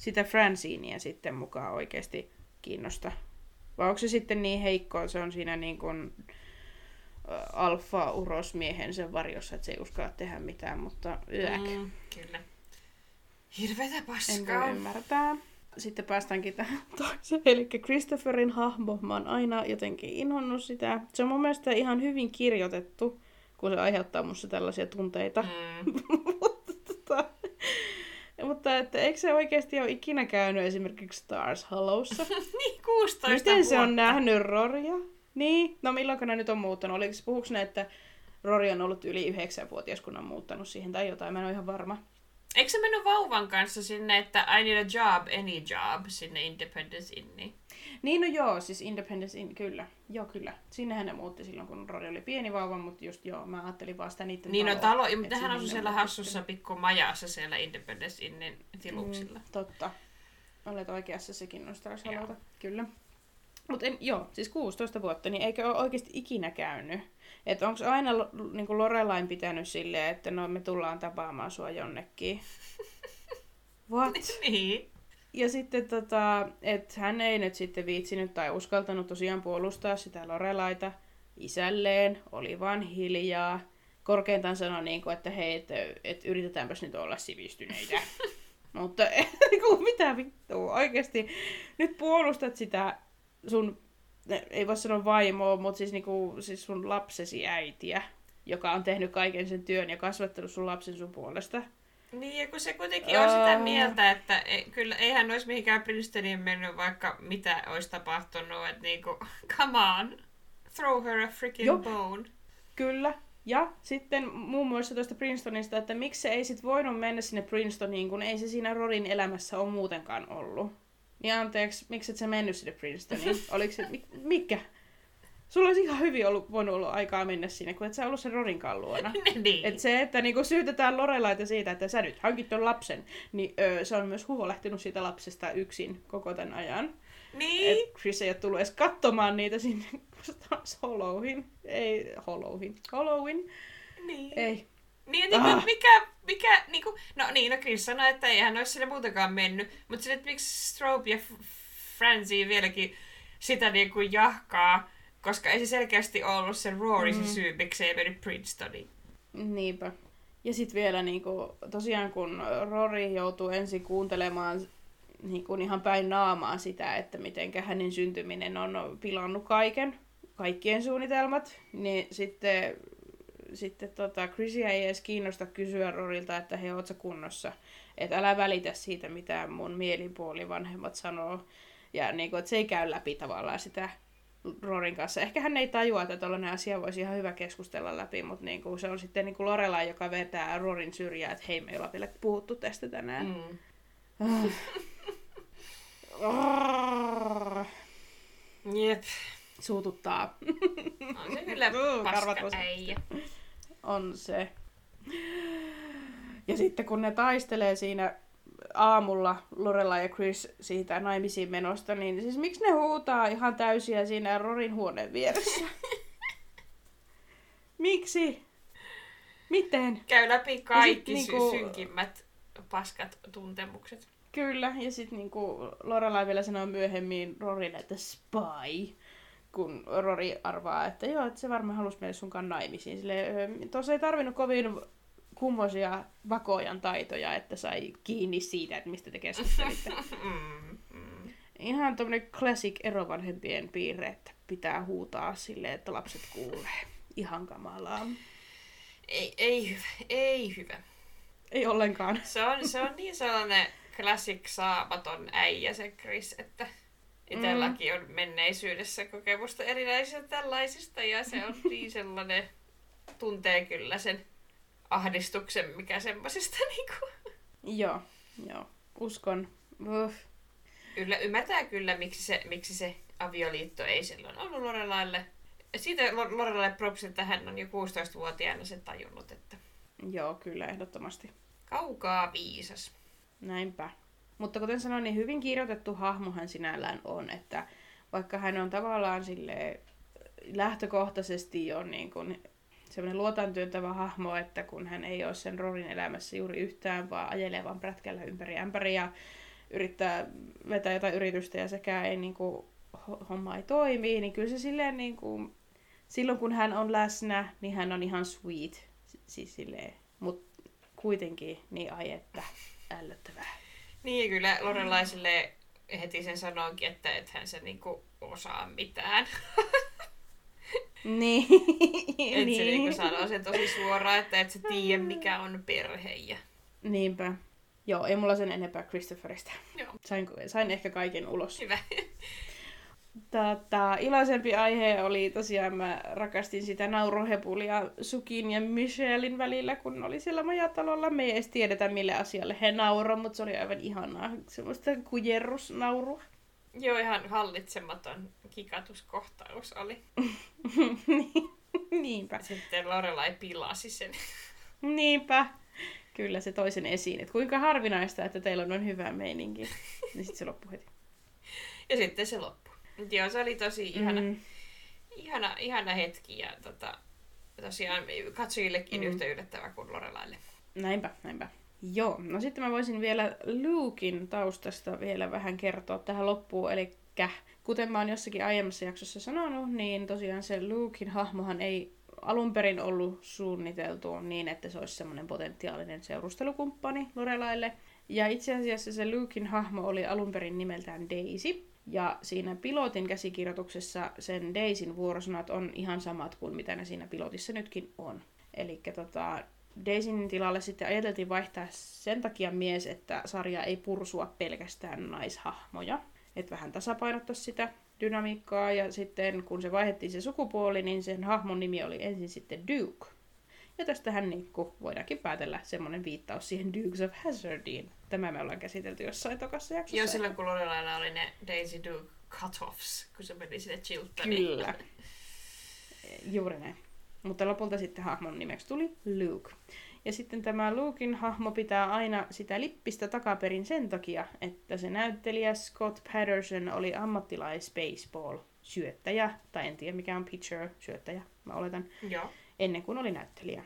sitä Francinia sitten mukaan oikeasti kiinnosta? Vai onko se sitten niin heikkoa, se on siinä niin kuin alfa-urosmiehen sen varjossa, että se ei uskalla tehdä mitään, mutta yäk. Mm. Kyllä. Hirvetä En paskaa. voi ymmärtää. Sitten päästäänkin tähän toiseen. Eli Christopherin hahmo, mä oon aina jotenkin inhonnut sitä. Se on mun mielestä ihan hyvin kirjoitettu, kun se aiheuttaa musta tällaisia tunteita. Mm. mutta, tota, mutta että eikö se oikeasti ole ikinä käynyt esimerkiksi Stars Hollowssa? niin, 16 Miten se on vuotta. nähnyt Roria? Niin, no milloin ne nyt on muuttanut? Oliko se, puhuuko ne, että Rory on ollut yli yhdeksänvuotias, kun on muuttanut siihen tai jotain? Mä en ole ihan varma. Eikö se mennyt vauvan kanssa sinne, että I need a job, any job, sinne Independence Inniin? Niin no joo, siis Independence In, kyllä. Joo, kyllä. Sinnehän ne muutti silloin, kun Rory oli pieni vauva, mutta just joo, mä ajattelin vaan sitä niiden Niin no talo, et mutta hän sinne asui siellä hassussa pikku majassa siellä Independence Innin tiluksilla. Mm, totta. Olet oikeassa sekin Joo. Hollowta, kyllä. Mutta joo, siis 16 vuotta, niin eikö ole oikeasti ikinä käynyt? Että onko aina niin Lorelain pitänyt silleen, että no me tullaan tapaamaan sua jonnekin? What? niin. Ja sitten tota, että hän ei nyt sitten viitsinyt tai uskaltanut tosiaan puolustaa sitä Lorelaita isälleen, oli vaan hiljaa. Korkeintaan sanoi, niin kuin, että hei, että, että yritetäänpäs nyt olla sivistyneitä. Mutta niinku, mitä vittua, oikeasti nyt puolustat sitä sun, ei voi sanoa vaimoa, mutta siis, niinku, siis sun lapsesi äitiä, joka on tehnyt kaiken sen työn ja kasvattanut sun lapsen sun puolesta. Niin, ja kun se kuitenkin on sitä mieltä, että ei, kyllä eihän olisi mihinkään Princetoniin mennyt, vaikka mitä olisi tapahtunut, että niinku, come on, throw her a freaking Joo. bone. Kyllä. Ja sitten muun muassa tuosta Princetonista, että miksi se ei sit voinut mennä sinne Princetoniin, kun ei se siinä Rorin elämässä ole muutenkaan ollut. Niin anteeksi, miksi et sä mennyt sinne Princetoniin? Oliko se, mi- mikä? Sulla olisi ihan hyvin ollut, voinut olla aikaa mennä sinne, kun et sä ollut sen Rorinkaan luona. niin. Et se, että niinku syytetään Lorelaita siitä, että sä nyt hankit ton lapsen, niin öö, se on myös huolehtinut siitä lapsesta yksin koko tämän ajan. niin. Et Chris ei ole tullut edes katsomaan niitä sinne taas Hollowin. Ei Hollowin. Hollowin. niin. Ei. Niin, että Ah. mikä, mikä, niinku, no niin, no Chris sanoi, että ei hän olisi sinne muutenkaan mennyt, mutta sitten, että miksi Strobe ja F- Francie vieläkin sitä niinku jahkaa, koska ei se selkeästi ollut se Rory Mm. se syy, miksi ei mennyt Princetoniin. Niinpä. Ja sitten vielä niinku, tosiaan kun Rory joutuu ensin kuuntelemaan niinku, ihan päin naamaa sitä, että miten hänen syntyminen on pilannut kaiken, kaikkien suunnitelmat, niin sitten, sitten tota, Chrisia ei edes kiinnosta kysyä Rorilta, että hei, oot sä kunnossa? Että älä välitä siitä, mitä mun mielipuoli vanhemmat sanoo. Ja niinku, että se ei käy läpi tavallaan sitä Rorin kanssa. Ehkä hän ei tajua, että tällainen asia voisi ihan hyvä keskustella läpi, mutta niinku, se on sitten niinku Lorelai, joka vetää Rorin syrjää, että hei, me ei olla vielä puhuttu tästä tänään. Mm. Mm. Jep. Suututtaa. On se kyllä paska äijä. On se. Ja sitten kun ne taistelee siinä aamulla Lorelai ja Chris siitä naimisiin menosta, niin siis miksi ne huutaa ihan täysiä siinä Rorin huoneen vieressä? miksi? Miten? Käy läpi kaikki niinku- niinku... synkimmät paskat tuntemukset. Kyllä, ja sitten niinku Lorelai vielä sanoo myöhemmin Rorille, että spy, kun Rori arvaa, että joo, että se varmaan halusi mennä sunkaan naimisiin. Silleen, tuossa ei tarvinnut kovin kummosia vakojan taitoja, että sai kiinni siitä, että mistä te keskustelitte. Mm, mm. Ihan tämmönen classic erovanhempien piirre, että pitää huutaa silleen, että lapset kuulee. Ihan kamalaa. Ei, ei hyvä, ei hyvä. Ei ollenkaan. Se on, se on niin sellainen classic saamaton äijä se Chris, että itselläkin on menneisyydessä kokemusta erinäisistä tällaisista ja se on niin sellainen, tuntee kyllä sen ahdistuksen, mikä semmosista niinku, Joo, joo. Uskon. Uff. yllä, ymmärtää kyllä, miksi se, miksi se avioliitto ei silloin ollut Lorelaille. Siitä Lo- Lorelaille props, että hän on jo 16-vuotiaana sen tajunnut, että Joo, kyllä, ehdottomasti. kaukaa viisas. Näinpä. Mutta kuten sanoin, niin hyvin kirjoitettu hahmo hän sinällään on, että vaikka hän on tavallaan sille lähtökohtaisesti jo niin kuin semmoinen luotantyöntävä hahmo, että kun hän ei ole sen Rorin elämässä juuri yhtään, vaan ajelee vaan prätkällä ympäri ämpäri ja yrittää vetää jotain yritystä ja sekään ei niin kuin, ho- homma ei toimi, niin kyllä se silleen niin kuin, silloin kun hän on läsnä, niin hän on ihan sweet. Siis silleen, mutta kuitenkin niin ai että ällöttävää. Niin, kyllä Lorelaiselle heti sen sanoinkin, että et hän se niinku osaa mitään. Niin. Että se niinku niin. sanoo sen tosi suoraan, että et sä tiedä mikä on perhe. Ja... Niinpä. Joo, ei mulla sen enempää Christopherista. Joo. Sain, sain ehkä kaiken ulos. Hyvä. Tota, iloisempi aihe oli tosiaan, mä rakastin sitä nauruhepulia Sukin ja Michelin välillä, kun oli siellä majatalolla. Me ei edes tiedetä, mille asialle he nauroi, mutta se oli aivan ihanaa. Semmoista kujerrusnaurua. Joo, ihan hallitsematon kikatuskohtaus oli. Niinpä. Sitten Lorelai pilasi sen. Niinpä. Kyllä se toisen esiin. Et kuinka harvinaista, että teillä on noin hyvä meininki. Niin sitten se loppui heti. Ja sitten se loppui. Mut Joo, se oli tosi ihana, mm. Ihana, ihana hetki ja tota, tosiaan katsojillekin Mm. mm. yhtä yllättävä kuin Lorelaille. Näinpä, näinpä. Joo, no sitten mä voisin vielä Lukein taustasta vielä vähän kertoa tähän loppuun. Eli kuten mä oon jossakin aiemmassa jaksossa sanonut, niin tosiaan se Lukein hahmohan ei alun perin ollut suunniteltu niin, että se olisi semmoinen potentiaalinen seurustelukumppani Lorelaille. Ja itse asiassa se Lukein hahmo oli alun perin nimeltään Daisy. Ja siinä pilotin käsikirjoituksessa sen Daisyn vuorosanat on ihan samat kuin mitä ne siinä pilotissa nytkin on. Eli tota, Daisyn tilalle sitten ajateltiin vaihtaa sen takia mies, että sarja ei pursua pelkästään naishahmoja. Että vähän tasapainottaa sitä. dynamiikkaa ja sitten kun se vaihdettiin se sukupuoli, niin sen hahmon nimi oli ensin sitten Duke. Ja tästähän niin kuin voidaankin päätellä semmoinen viittaus siihen Dukes of Hazardiin. Tämä me ollaan käsitelty jossain tokassa jaksossa. Joo, silloin kun Lorelailla oli ne Daisy Duke cut-offs, kun se meni sinne Chiltoniin. Kyllä. Juuri näin. Mutta lopulta sitten hahmon nimeksi tuli Luke. Ja sitten tämä Lukein hahmo pitää aina sitä lippistä takaperin sen takia, että se näyttelijä Scott Patterson oli ammattilais baseball syöttäjä, tai en tiedä mikä on pitcher, syöttäjä, mä oletan, Joo. ennen kuin oli näyttelijä.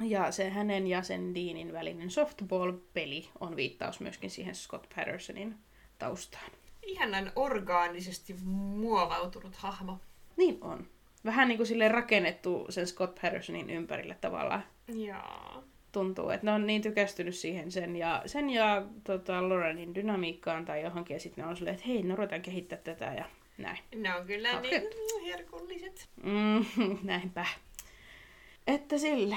Ja se hänen ja sen Deanin välinen softball-peli on viittaus myöskin siihen Scott Pattersonin taustaan. Ihanan orgaanisesti muovautunut hahmo. Niin on. Vähän niin kuin sille rakennettu sen Scott Pattersonin ympärille tavallaan. Joo. tuntuu, että ne on niin tykästynyt siihen sen ja, sen ja tota, Lorenin dynamiikkaan tai johonkin, ja sitten ne on silleen, että hei, no ruvetaan kehittää tätä ja näin. Ne on kyllä Hauska niin herkulliset. Mm, näinpä. Että sille.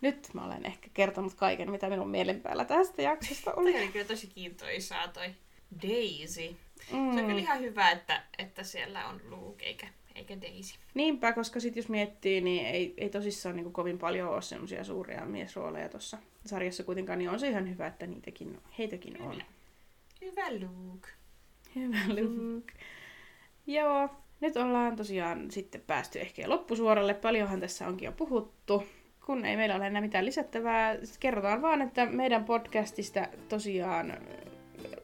Nyt mä olen ehkä kertonut kaiken, mitä minun mielen päällä tästä jaksosta oli. oli kyllä tosi kiintoisaa toi Daisy. Mm. Se on kyllä ihan hyvä, että, että siellä on Luke eikä, eikä Daisy. Niinpä, koska sit jos miettii, niin ei, ei tosissaan niin kovin paljon ole semmoisia suuria miesrooleja tuossa sarjassa kuitenkaan, niin on se ihan hyvä, että niitäkin, heitäkin on. Kyllä. Hyvä Luke. Hyvä Luke. Joo, nyt ollaan tosiaan sitten päästy ehkä loppusuoralle. Paljonhan tässä onkin jo puhuttu. Kun ei meillä ole enää mitään lisättävää, kerrotaan vaan, että meidän podcastista tosiaan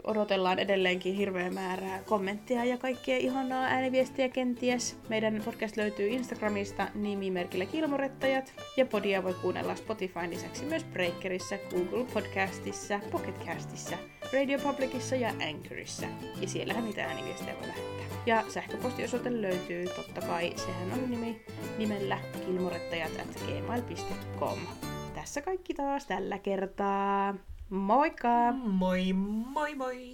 odotellaan edelleenkin hirveä määrää kommentteja ja kaikkea ihanaa ääniviestiä kenties. Meidän podcast löytyy Instagramista nimimerkillä Kilmorettajat ja podia voi kuunnella Spotifyn lisäksi myös Breakerissa, Google Podcastissa, Pocketcastissa, Radio Publicissa ja Anchorissa. Ja siellähän niitä ääniviestejä voi lähettää. Ja sähköpostiosoite löytyy totta kai, sehän on nimi nimellä kilmorettajat at gmail.com. Tässä kaikki taas tällä kertaa. Moikka! Moi moi moi!